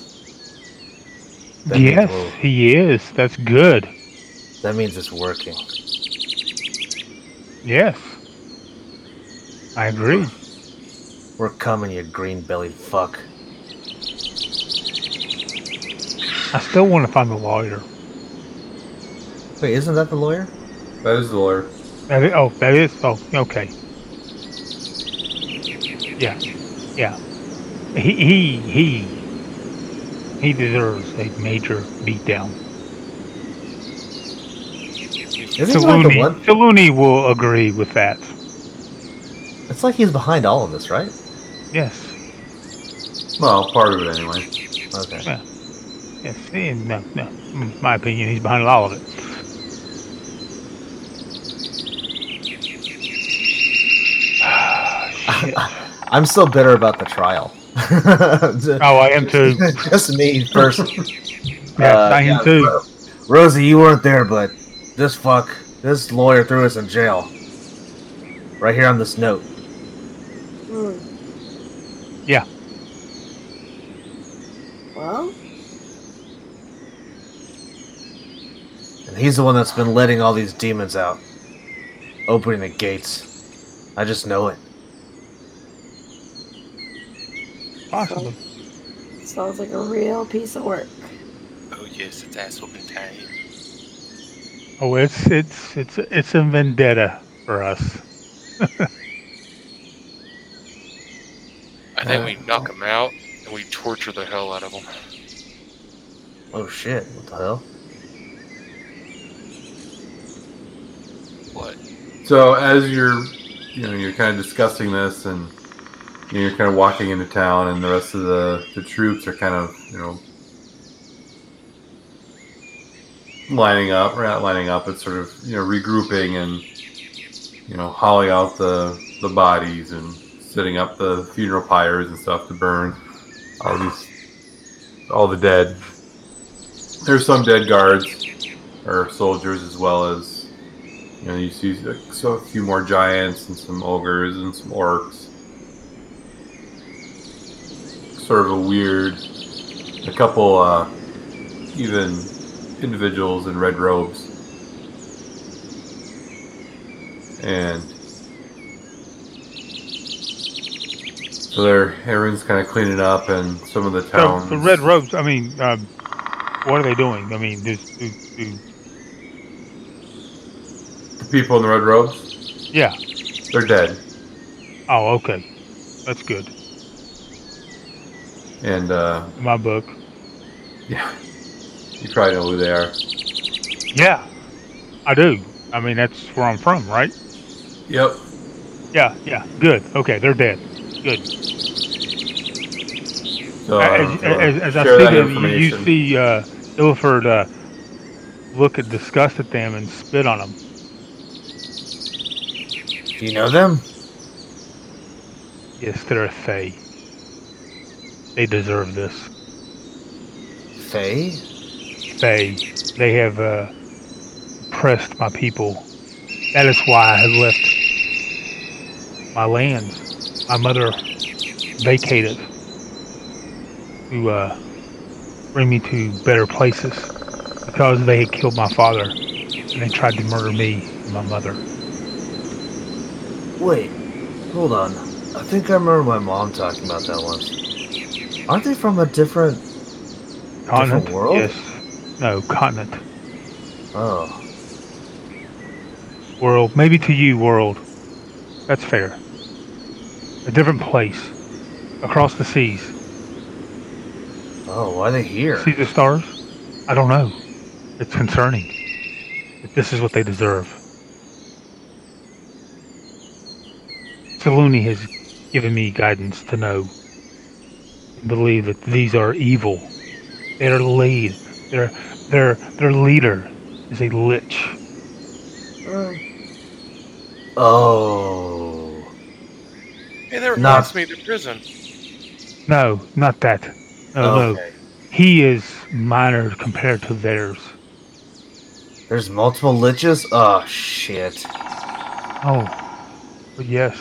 That yes, we're- he is. That's good. That means it's working. Yes. I agree. We're coming, you green bellied fuck. I still want to find the lawyer. Wait, isn't that the lawyer? That is the lawyer. That is, oh, that is. Oh, okay. Yeah, yeah. He he he. He deserves a major beatdown. He like one? Saluni, will agree with that. It's like he's behind all of this, right? Yes. Well, part of it anyway. Okay. Yeah. Yes. No, no. In my opinion, he's behind all of it. I'm still bitter about the trial. Oh, I am too. Just me personally. Yes, I am too. Ro- Rosie, you weren't there, but this fuck, this lawyer threw us in jail. Right here on this note. Hmm. Yeah. Well, And he's the one that's been letting all these demons out. Opening the gates. I just know it. Possible. sounds like a real piece of work. Oh yes, it's ass whooping time. Oh, it's it's it's it's a vendetta for us. I think uh, we knock them out and we torture the hell out of them. Oh shit, what the hell? What? So as you're, you know, you're kind of discussing this, and you know, you're kind of walking into town, and the rest of the the troops are kind of, you know, lining up, not lining up, but sort of, you know, regrouping and, you know, hauling out the the bodies and setting up the funeral pyres and stuff to burn all these, all the dead. There's some dead guards or soldiers as well as you know, you see like, so a few more giants and some ogres and some orcs. Sort of a weird, a couple, uh, even individuals in red robes. And so they're everyone's kind of cleaning up, and some of the So towns. the red robes. I mean, um, what are they doing? I mean, do, do, do, the people in the red robes, yeah. they're dead, Oh, okay. That's good. And uh, my book. yeah, you probably know who they are. Yeah, I do. I mean, that's where I'm from, right? Yep. Yeah, yeah. Good. Okay, they're dead. Good. So as, as, as I see them, you, you see uh, Illiford uh, look at disgust at them and spit on them. Do you know them? Yes, they're a Fae. They deserve this. Faye? Fae. They have uh, oppressed my people. That is why I have left my lands. My mother vacated to uh, bring me to better places because they had killed my father and they tried to murder me and my mother. Wait, hold on. I think I remember my mom talking about that once. Aren't they from a different Continent? different world? Yes. No, continent. Oh. World. Maybe to you, world. That's fair. A different place. Across the seas. Oh, why are they here? See the stars? I don't know. It's concerning. If this is what they deserve. Saluni has given me guidance to know believe that these are evil. Their lead, their their their leader is a lich. Mm. Oh. Hey, that Not- reminds me of the prison. No, not that. No, no. He is minor compared to theirs. There's multiple liches? Oh, shit. Oh, but yes,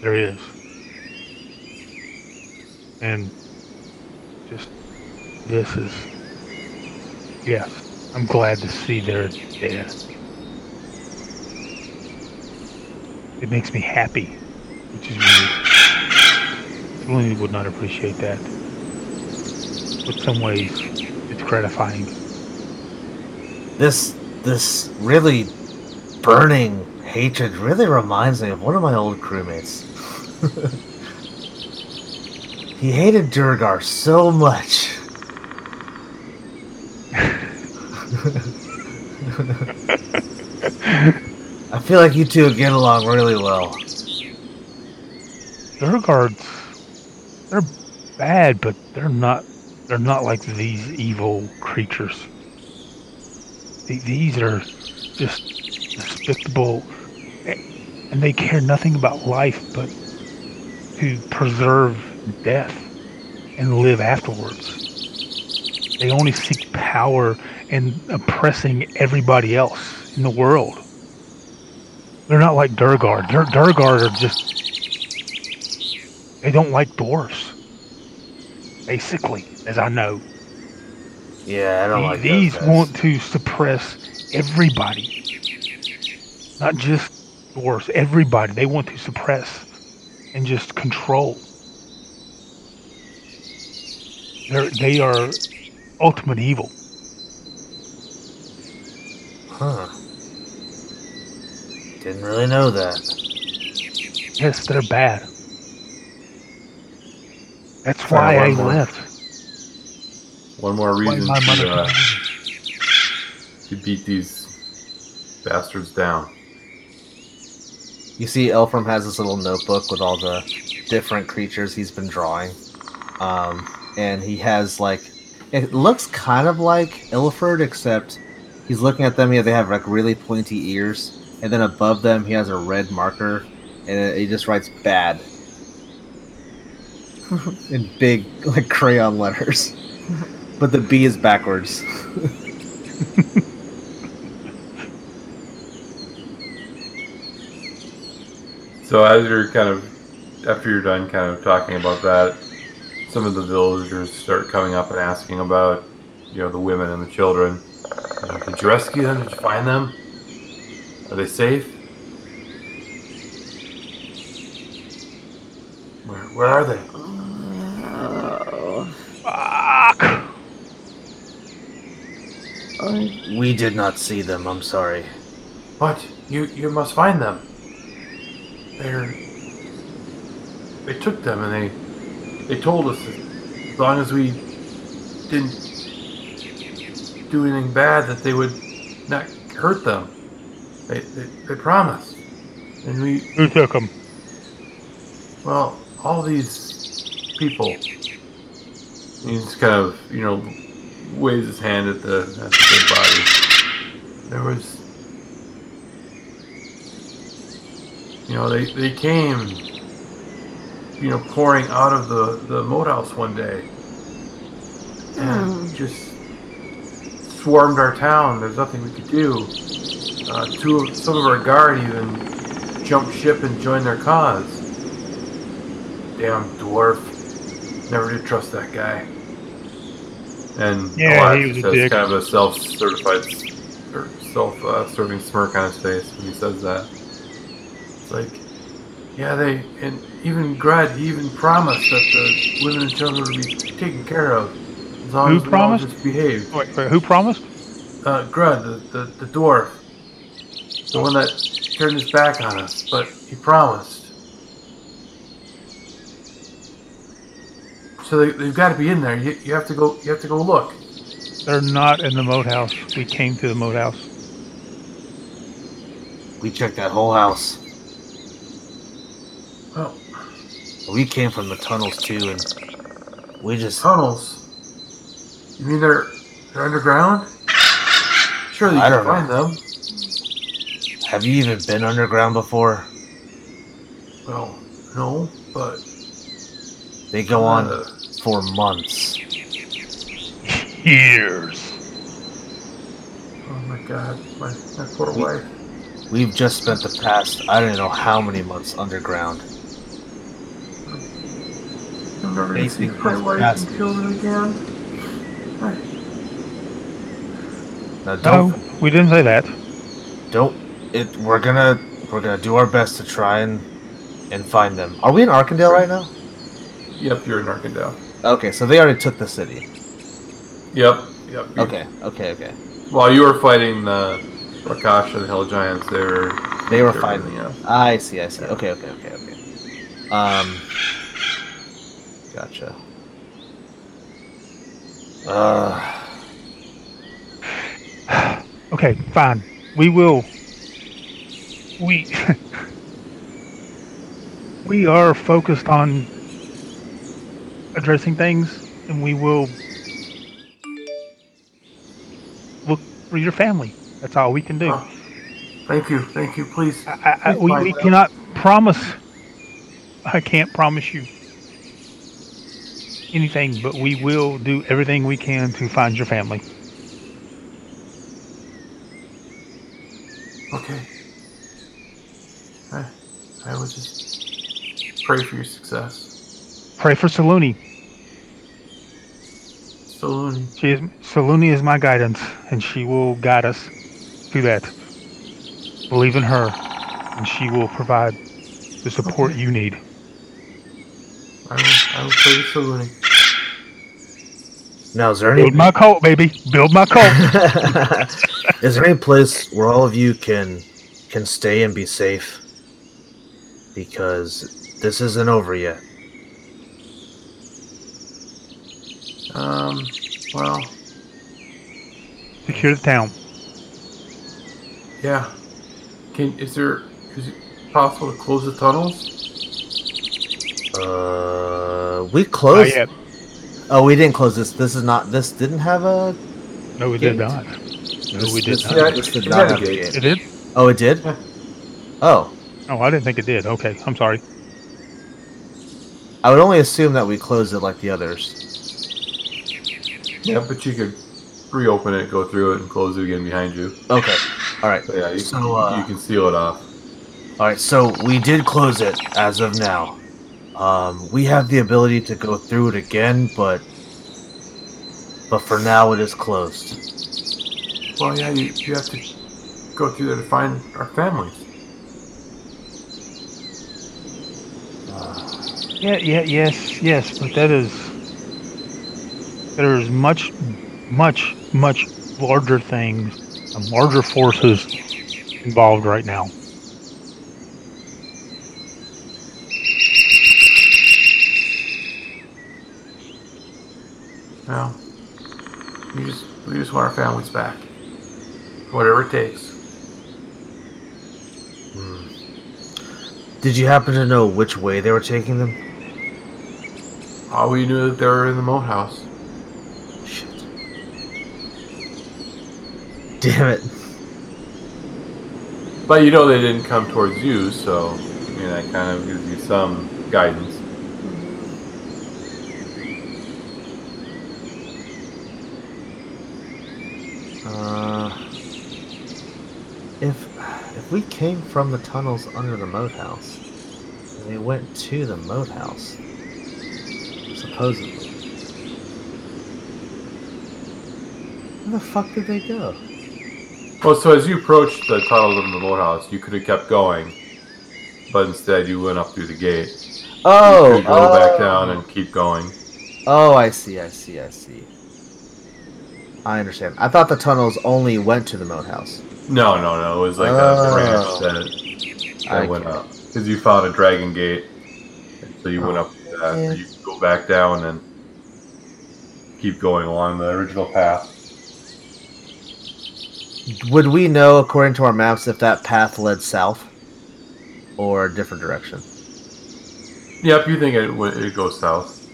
there is. And just this is yes. I'm glad to see they're dead. It makes me happy, which is weird. Lily would not appreciate that. But some ways, it's gratifying. This this really burning hatred really reminds me of one of my old crewmates. he hated Duergar so much. I feel like you two get along really well. Durgards, they're bad, but they're not. They're not like these evil creatures. These are just despicable, and they care nothing about life but to preserve death and live afterwards. They only seek power and oppressing everybody else in the world. They're not like Durgard. Dur- Durgard are just they don't like dwarfs. Basically, as I know. Yeah, I don't like These those guys. want to suppress everybody. Not just dwarfs, everybody. They want to suppress and just control. They're, they are ultimate evil. Huh. Didn't really know that. Yes, they're bad. That's Sorry, why I more. left. One more reason my mother to, uh, to beat these bastards down. You see, Elfram has this little notebook with all the different creatures he's been drawing. Um, and he has, like, it looks kind of like Illiford, except he's looking at them, yeah, they have, like, really pointy ears. And then above them, he has a red marker, and he just writes bad. In big, like, crayon letters. But the B is backwards. So as you're kind of, after you're done kind of talking about that, some of the villagers start coming up and asking about, you know, the women and the children. You know, Did you rescue them? Did you find them? Are they safe? Where, where are they? Oh. Fuck! We did not see them, I'm sorry. What? You you must find them. They're they took them and they they told us that as long as we didn't do anything bad that they would not hurt them. They they, they promised. And we Who took them? well, all these people. He just kind of, you know, waves his hand at the at the dead body. There was, you know, they they came, you know, pouring out of the the moat house one day, and hmm. just swarmed our town. There's nothing we could do. Uh, two of, some of our guard even jumped ship and joined their cause. Damn dwarf. Never did trust that guy. And Yeah, he was a has dick. kind of a self-certified, or self-serving smirk on his face when he says that. It's like, yeah, they and even Grud, he even promised that the women and children would be taken care of as long Who as promised? just behaved. Wait, wait, who promised? Uh, Grud, the, the the dwarf, the one that turned his back on us, but he promised. So they, they've got to be in there. You, you have to go. You have to go look. They're not in the moat house. We came to the moat house. We checked that whole house. Oh, We came from the tunnels too, and we just tunnels. You mean they're they're underground? Surely you I can don't know. find them. have you even been underground before? Well, no, but They go on Uh, for months. Years. oh my god, my, my poor wife. We've just spent the past I don't know how many months underground. I'm never gonna see Facing my wife and children again. Now don't No, we didn't say that. don't it we're gonna we're gonna do our best to try and and find them. Are we in Arkandale right now? Yep, you're in Arkandale. Okay, so they already took the city. Yep, yep. you- Okay, okay, okay. While you were fighting the Rakshasa, the Hell Giants, they were They were they fighting. Yeah. I see, I see. Okay, okay, okay, okay. Um Gotcha. Uh Okay, fine. We will. We. we are focused on addressing things, and we will look for your family. That's all we can do. Thank you, thank you. Please, I, I, please we, we cannot promise. I can't promise you anything, but we will do everything we can to find your family. Okay. I, I would just pray for your success. Pray for Saluni. Saloon. She is Saluni is my guidance, and she will guide us through that. Believe in her, and she will provide the support you need. I will, I will pray for Saluni. Now is there any Build my cult, baby. Build my cult. Is there any place where all of you can can stay and be safe? Because this isn't over yet. Um, well, Secure the town. yeah. Can is there is it possible to close the tunnels? Uh, we Not closed. Yet. Oh, we didn't close this. This is not. This didn't have a. No, we did Gate. not. No, this, we did this, not. Yeah, this did it not had have a gate. gate. It did? Oh, it did. Oh, Oh, I didn't think it did. Okay, I'm sorry. I would only assume that we closed it like the others. Yeah, but you could reopen it, go through it, and close it again behind you. Okay. All right. So yeah, you, So, uh, you can seal it off. All right. So we did close it as of now. Um, we have the ability to go through it again, but but for now it is closed. Well, yeah, you, you have to go through there to find our families. Yeah, yeah, yes, yes, but that is there's much, much, much larger things and larger forces involved right now. No, we just we just want our families back, whatever it takes. Hmm. Did you happen to know which way they were taking them? All we knew that they were in the moat house. Shit. Damn it. But you know they didn't come towards you, so I mean that kind of gives you some guidance. Uh, if if we came from the tunnels under the moat house, and we went to the moat house, supposedly, where the fuck did they go? Well, so as you approached the tunnels of the moat house, you could have kept going, but instead you went up through the gate. Oh, you could go back oh. down and keep going. Oh, I see, I see, I see. I understand. I thought the tunnels only went to the moat house. No, no, no. It was like Oh. a branch that, that I went it. up because you found a dragon gate, and so you went oh. up that. Yeah. You could go back down and keep going along the original path. would we know, according to our maps, if that path led south or a different direction? Yep, you think it would it goes south?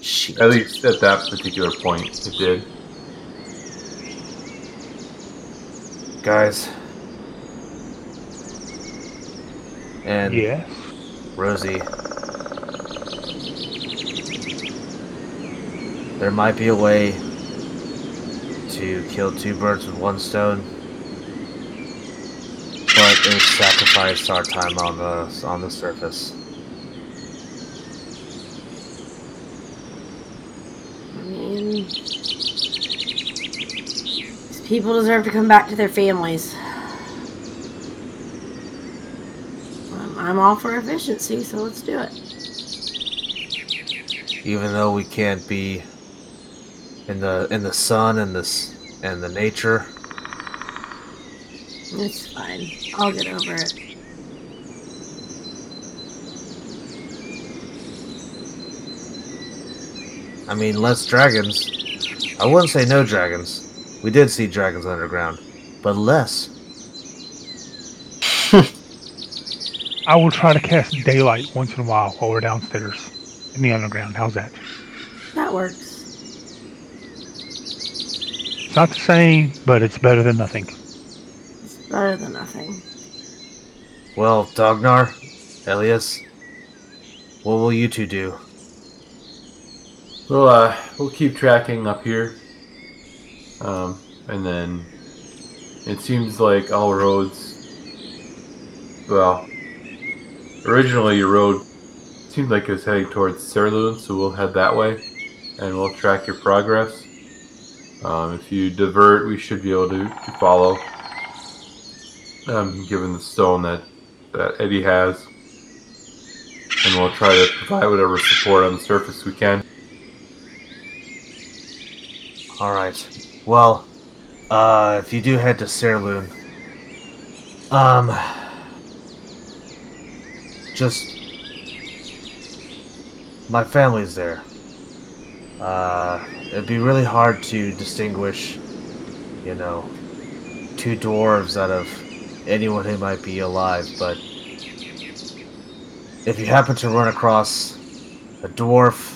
Shit. At least at that particular point, it did. Guys. And Yes. Rosie. There might be a way to kill two birds with one stone. But it would sacrifice our time on the on the surface. I mean, these people deserve to come back to their families. I'm, all for efficiency, so let's do it. Even though we can't be in the in the sun and this and the nature. It's fine. I'll get over it. I mean, less dragons. I wouldn't say no dragons. We did see dragons underground, but less. I will try to cast daylight once in a while while we're downstairs in the underground. How's that? That works. It's not the same, but it's better than nothing. It's better than nothing. Well, Dognar, Elias, what will you two do? We'll uh, we'll keep tracking up here, um, and then it seems like all roads. Well, originally your road seemed like it was heading towards Serloon, so we'll head that way, and we'll track your progress. Um, if you divert, we should be able to, to follow. Um, given the stone that that Eddie has, and we'll try to provide whatever support on the surface we can. All right. Well, uh, if you do head to Serloon, um, just my family's there. Uh, it'd be really hard to distinguish, you know, two dwarves out of anyone who might be alive, but if you happen to run across a dwarf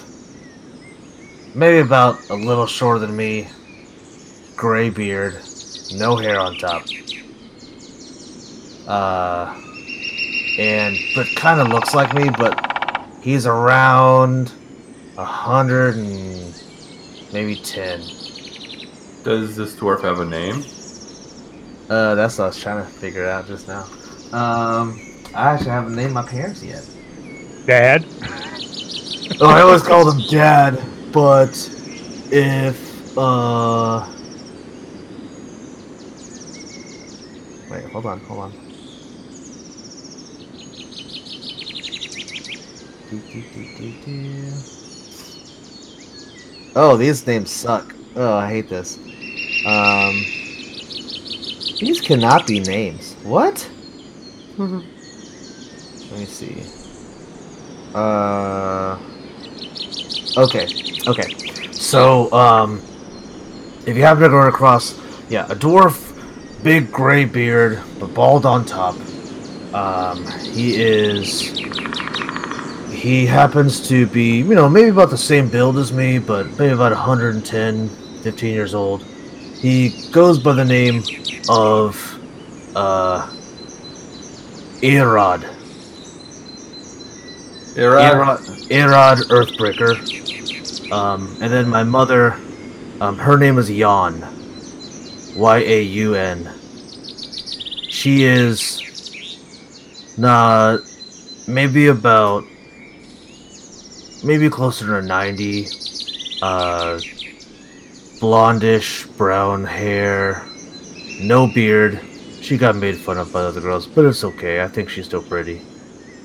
maybe about a little shorter than me, gray beard, no hair on top. Uh, and but kind of looks like me, but he's around a hundred and maybe ten. Does this dwarf have a name? Uh, that's what I was trying to figure out just now. Um, I actually haven't named my parents yet. Dad? Oh, I always call them dad, but if uh Wait, hold on, hold on. Do, do, do. Oh, these names suck. Oh, I hate this. Um These cannot be names. What? Let me see. Uh Okay, okay. So, um, if you happen to run across, yeah, a dwarf, big gray beard, but bald on top. Um, he is. He happens to be, you know, maybe about the same build as me, but maybe about 110, 15 years old. He goes by the name of, uh, Erod. Erod, Erod Earthbreaker. Um, and then my mother, um, her name is Yaun. Y A U N. She is, nah, maybe about, maybe closer to 90. Uh, blondish, brown hair, no beard. She got made fun of by other girls, but it's okay. I think she's still pretty.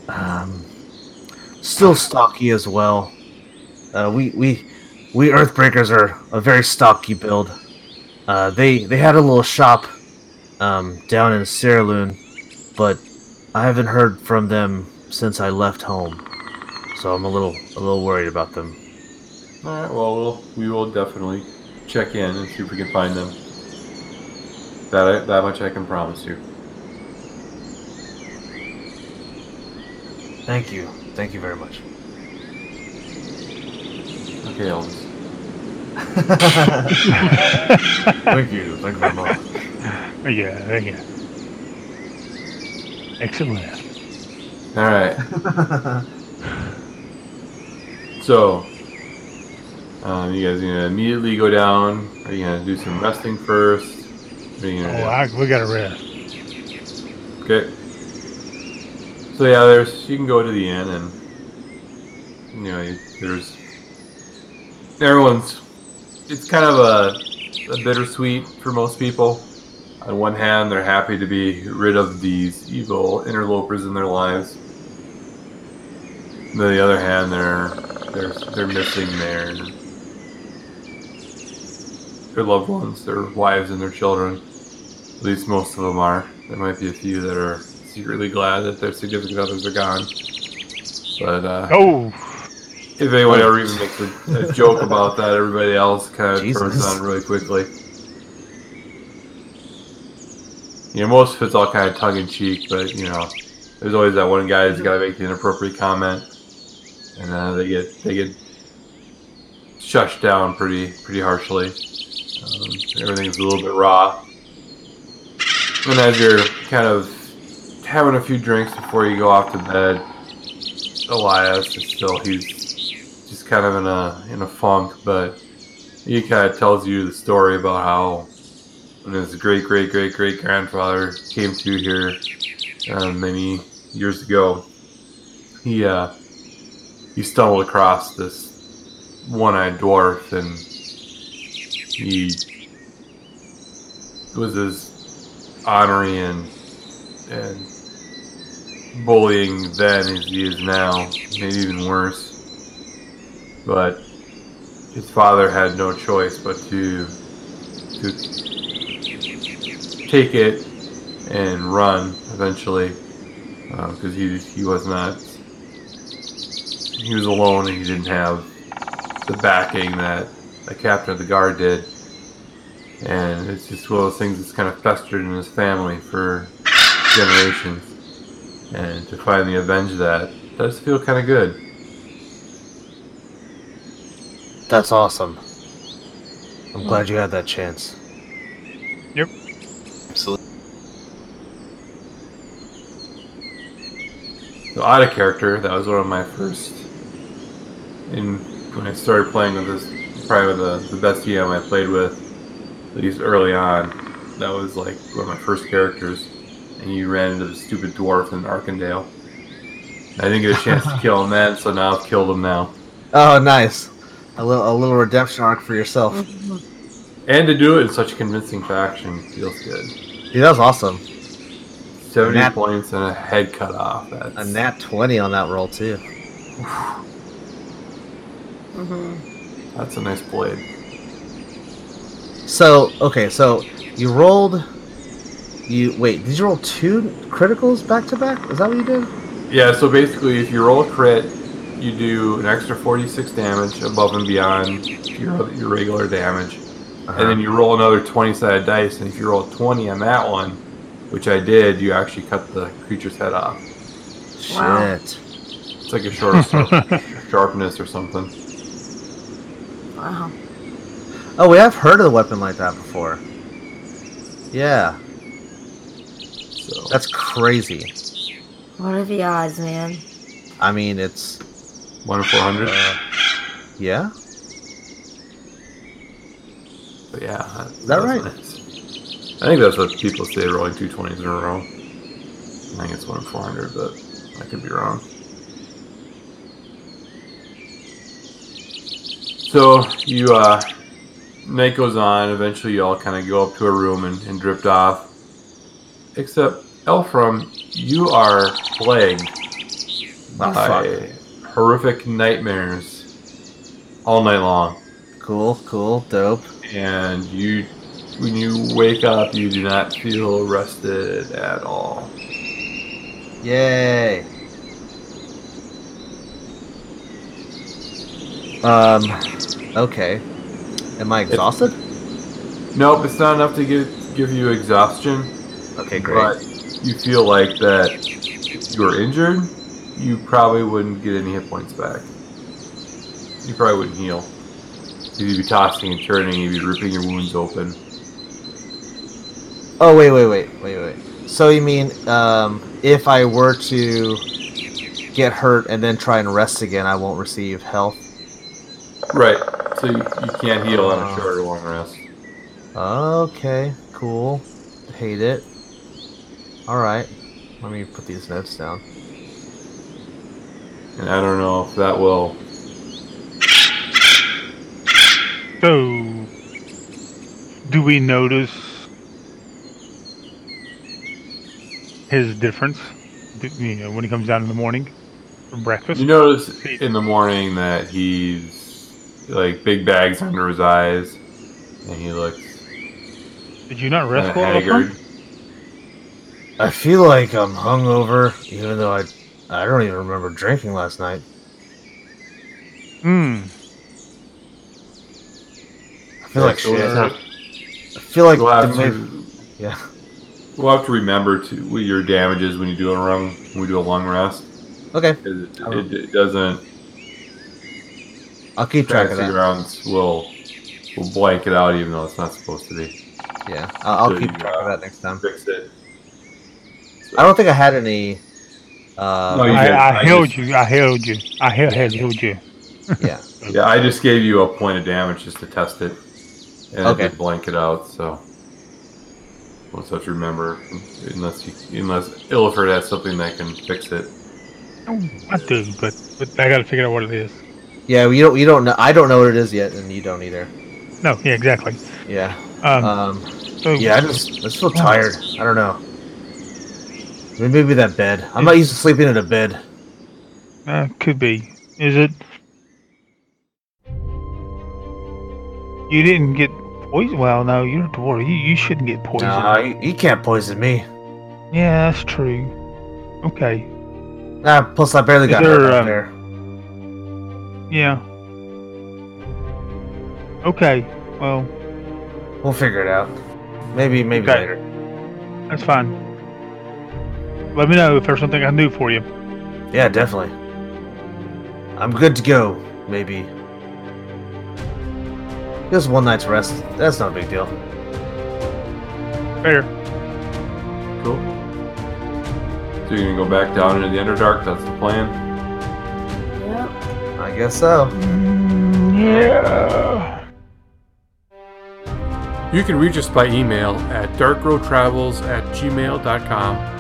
Um, still stocky as well. Uh, we we we Earthbreakers are a very stocky build. Uh, they they had a little shop um, down in Serloon, but I haven't heard from them since I left home, so I'm a little a little worried about them. All right. Well, we'll we will definitely check in and see if we can find them. That I, that much I can promise you. Thank you. Thank you very much. Okay, Elvis. Thank you. Thank you very much. yeah, yeah. Excellent. All right. So, um, you guys are gonna immediately go down? Are you gonna do some resting first? What are you Oh, gonna do? I, we gotta rest. Okay. So yeah, there's you can go to the inn and you know you, there's everyone's. It's kind of a, a bittersweet for most people. On one hand, they're happy to be rid of these evil interlopers in their lives. On the other hand, they're they're they're missing their their loved ones, their wives and their children. At least most of them are. There might be a few that are secretly glad that their significant others are gone. But uh, Oh, if anyone ever even makes a, a joke about that, everybody else kind of turns on really quickly. You know, most of it's all kind of tongue in cheek, but you know, there's always that one guy who's got to make the inappropriate comment, and uh, they get they get shushed down pretty pretty harshly. Um, everything's a little bit raw, and as you're kind of having a few drinks before you go off to bed, Elias is still he's kind of in a in a funk, but he kind of tells you the story about how his great great great great grandfather came to here uh, many years ago, he uh, he stumbled across this one-eyed dwarf, and he was as honoring and and bullying then as he is now, maybe even worse. But his father had no choice but to to take it and run eventually, uh, because he he was not he was alone and he didn't have the backing that the captain of the guard did. And it's just one of those things that's kind of festered in his family for generations. And to finally avenge that does feel kind of good. That's awesome. I'm glad you had that chance. Yep. Absolutely. So out of character, that was one of my first. In when I started playing with this, probably the the best DM I played with, at least early on. That was like one of my first characters, and you ran into the stupid dwarf in Arkandale. I didn't get a chance to kill him then, so now I've killed him now. Oh, nice. A little, a little redemption arc for yourself. And to do it in such a convincing fashion feels good. Dude, that was awesome. Seventy Nat- points and a head cut off. That's A nat 20 on that roll, too. Mm-hmm. that's a nice blade. So, okay, so you rolled. You wait. Did you roll two criticals back to back? Is that what you did? Yeah, so basically, if you roll a crit, you do an extra 46 damage above and beyond your, your regular damage. Uh-huh. And then you roll another 20 sided dice, and if you roll 20 on that one, which I did, you actually cut the creature's head off. Wow. It's like a short sharpness or something. Wow. Oh, we have heard of a weapon like that before. Yeah, So that's crazy. What are the odds, man? I mean, it's. One in 400. Uh, yeah? But yeah, Is that right? nice. I think that's what people say rolling two 20s in a row. I think it's one in 400, but I could be wrong. So you, uh, night goes on. Eventually, you all kind of go up to a room and, and drift off. Except, Elfram, you are plagued Oh, by horrific nightmares all night long. Cool, cool, dope. and you when you wake up you do not feel rested at all Yay. Um, okay. Am I exhausted? nope it's not enough to get give you exhaustion, Okay, great. but you feel like that you are injured, you probably wouldn't get any hit points back. You probably wouldn't heal. You'd be tossing and turning, you'd be ripping your wounds open. Oh wait, wait, wait, wait, wait. So you mean um, if I were to get hurt and then try and rest again, I won't receive health? Right. So you, you can't heal on a short or long rest. Okay, cool. Hate it. All right. Let me put these notes down. And I don't know if that will. So, do we notice his difference? You know, when he comes down in the morning for breakfast. You notice in the morning that he's like big bags under his eyes, and he looks Did you not rest well? enough, haggard. I feel like I'm hungover, even though I I don't even remember drinking last night. Hmm. I feel like shit. I feel like we'll have to, ma- yeah. we'll have to remember to what your damages when you do a run when we do a long rest. Okay. It, it, it doesn't. I'll keep track of Fantasy that. grounds will will blank it out even though it's not supposed to be. Yeah, I'll, I'll So keep you, track uh, of that next time. Fix it. I don't think I had any. Uh, No, you I. I, I held just- you. I held you. I held, held, held you. yeah. Yeah, I just gave you a point of damage just to test it, and Okay. it did blank it out. So Once I have to remember, unless you, unless Illiford has something that can fix it. I do, but but I got to figure out what it is. Yeah, you don't. You don't know. I don't know what it is yet, and you don't either. No, yeah, exactly. Yeah. Um, Um. so, Yeah, I just I just feel tired. I don't know. Maybe that bed. I'm not used to sleeping in a bed. Uh, could be. Is it? You didn't get poisoned. Well, no, you're a dwarf. You, you shouldn't get poisoned. Nah, you, you can't poison me. Yeah, that's true. Okay. Ah, plus I barely Is got there, hurt um, there. Yeah. Okay. Well, We'll figure it out. Maybe maybe Okay. later. that's fine. Let me know if there's something I can do for you. Yeah, definitely. I'm good to go. Maybe. Just one night's rest. That's not a big deal. Fair. Cool. So you're gonna go back down into the Underdark. That's the plan. Yep. I guess so. Mm, yeah. You can reach us by email at darkroadtravels at gmail.com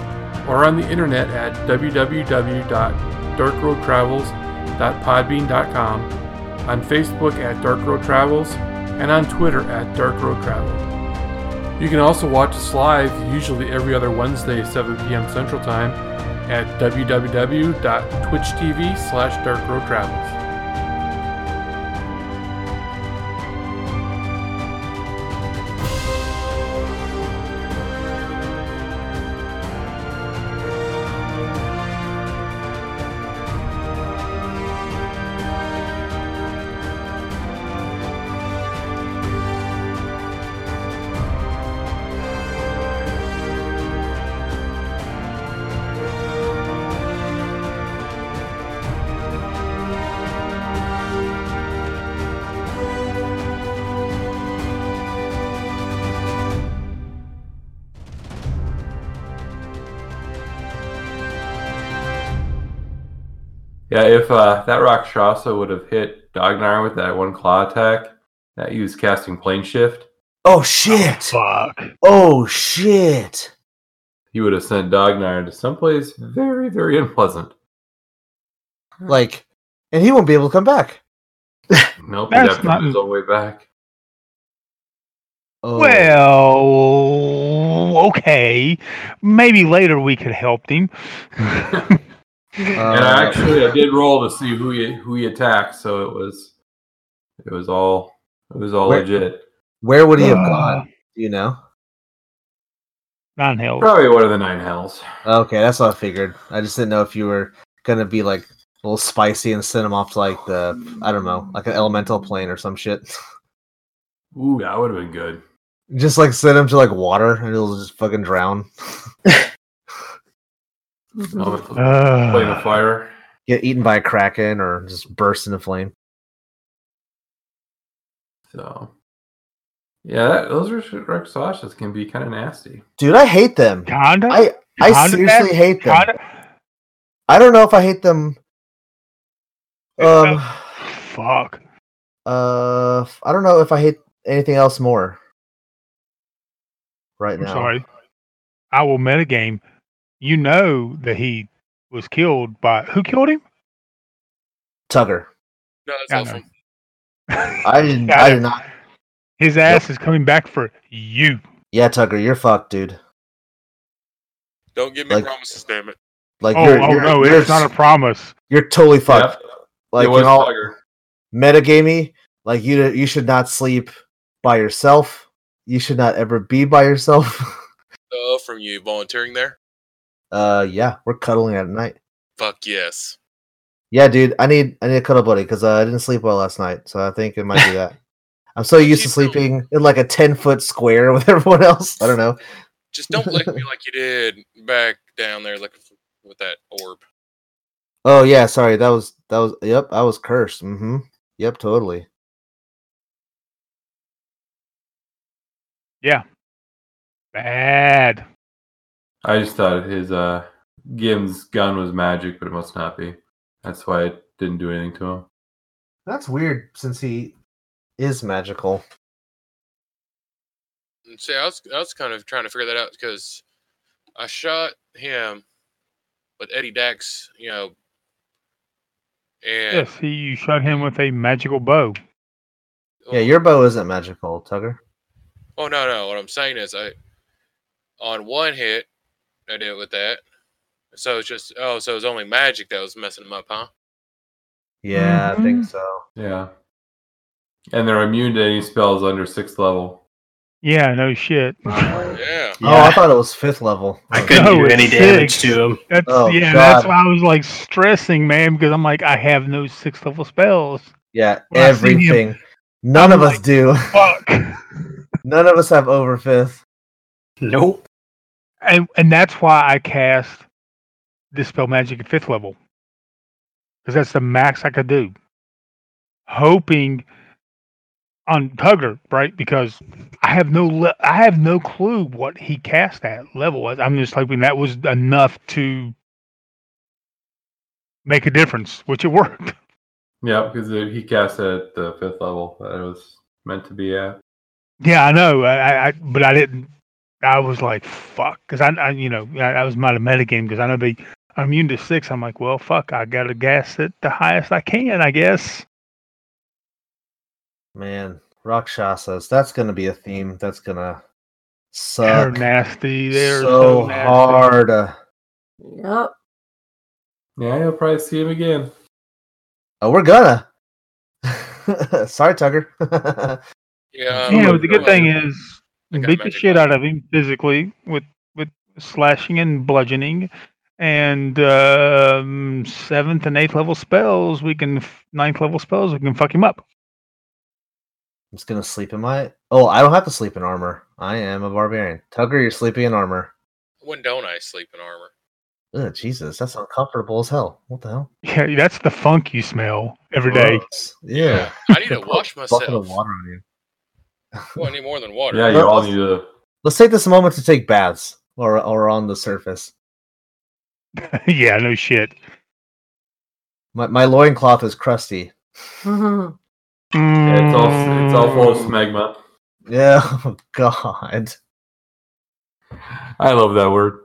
or on the internet at www.darkroadtravels.podbean.com, on Facebook at Dark Road Travels, and on Twitter at Dark Road Travel. You can also watch us live, usually every other Wednesday, 7 p.m. Central Time, at www.twitch.tv slash Dark Yeah, if uh, that Rakshasa would have hit Dognar with that one claw attack, that he was casting plane shift, Oh shit! Fuck. Oh shit! he would have sent Dognar to someplace very, very unpleasant. Like, and he won't be able to come back. Nope, he'd have to not- find his own way back. Oh. Well, okay. Maybe later we could help him. and I actually, I did roll to see who he who he attacked, so it was it was all it was all Where- legit. Where would he have Uh, gone? Do you know? Nine hells. Probably one of the nine hells. Okay, that's what I figured. I just didn't know if you were gonna be like a little spicy and send him off to like the I don't know, like an elemental plane or some shit. Ooh, that would have been good. Just like send him to like water and he'll just fucking drown. Oh, Uh, Play the fire. Get eaten by a kraken or just burst into flame. So, yeah, that, those Rakshasas can be kind of nasty. Dude, I hate them. Kinda. I I Kinda seriously bad, hate them. kinda- I don't know if I hate them. Um, Fuck. uh, I don't know if I hate anything else more. Right I'm now, sorry. I will metagame. You know that he was killed by who killed him? Tugger. No, I that's know. awful. I didn't. I I did know. not. His ass is coming back for you. Yeah, Tugger, you're fucked, dude. Don't give me Like- promises, damn it. Like oh, you're, oh you're, no, you're, it's not a promise. You're totally fucked. Like it was in all Tugger. metagamey, like you you should not sleep by yourself. You should not ever be by yourself. Uh, from you volunteering there? Uh, yeah, we're cuddling at night. Fuck yes. Yeah, dude, I need I need a cuddle buddy because uh, I didn't sleep well last night, so I think it might be that. I'm so used to sleeping in like a ten foot square with everyone else. I don't know. Just don't lick me like you did back down there looking for, with that orb. Oh yeah, sorry. That was that was. Yep, I was cursed. Mm-hmm. Yep, totally. Yeah. Bad. I just thought his uh Gim's gun was magic, but it must not be. That's why it didn't do anything to him. That's weird since he is magical. See, I was I was kind of trying to figure that out because I shot him with Eddie Dax, you know, and Yes, he you shot him with a magical bow. Yeah, your bow isn't magical, Tugger. oh no no, what I'm saying is I on one hit I did with that. So it's just oh, so it was only magic that was messing them up, huh? Yeah, I think mm-hmm. so. Yeah. And they're immune to any spells under sixth level. Yeah, no shit. Yeah. Oh, oh, I thought it was fifth level. I couldn't No, do it's any damage six. to him. That's Oh, yeah, God. that's why I was like stressing, man, because I'm like, I have no sixth level spells. Yeah, When I seen him, everything. None of I'm us like, do. Fuck. None of us have over fifth. Nope. And and that's why I cast dispel magic at fifth level because that's the max I could do. Hoping on Tugger, right? Because I have no le- I have no clue what he cast at level was. I'm just hoping that was enough to make a difference, which it worked. Yeah, because he cast it at the fifth level that it was meant to be at. Yeah, I know. I, I but I didn't. I was like, fuck, because I, I, you know, I, I was my metagame because I know they I'm immune to six. I'm like, well, fuck, I gotta gas it the highest I can, I guess. Man, Rakshasas. That's gonna be a theme. That's gonna suck. They're suck nasty. They're so, so, nasty. hard. uh, Yep. Yeah, you'll probably see him again. Oh, we're gonna. Sorry, Tugger. Yeah. Yeah, but the good thing is, I beat the magic shit out of him physically with with slashing and bludgeoning, and um, seventh and eighth level spells. We can ninth level spells. We can fuck him up. I'm just gonna sleep in my. Oh, I don't have to sleep in armor. I am a barbarian. Tugger, you're sleeping in armor. When don't I sleep in armor? Ugh, Jesus, that's uncomfortable as hell. What the hell? Yeah, that's the funk you smell every day. Gross. Yeah. I need to wash a bucket of myself. water on you. Well, I need more than water. Yeah, you all need to. Let's take this moment to take baths or or on the surface. yeah, no shit. My my loincloth is crusty. Yeah, mm. it's all it's all full of smegma. Yeah, oh god. I love that word.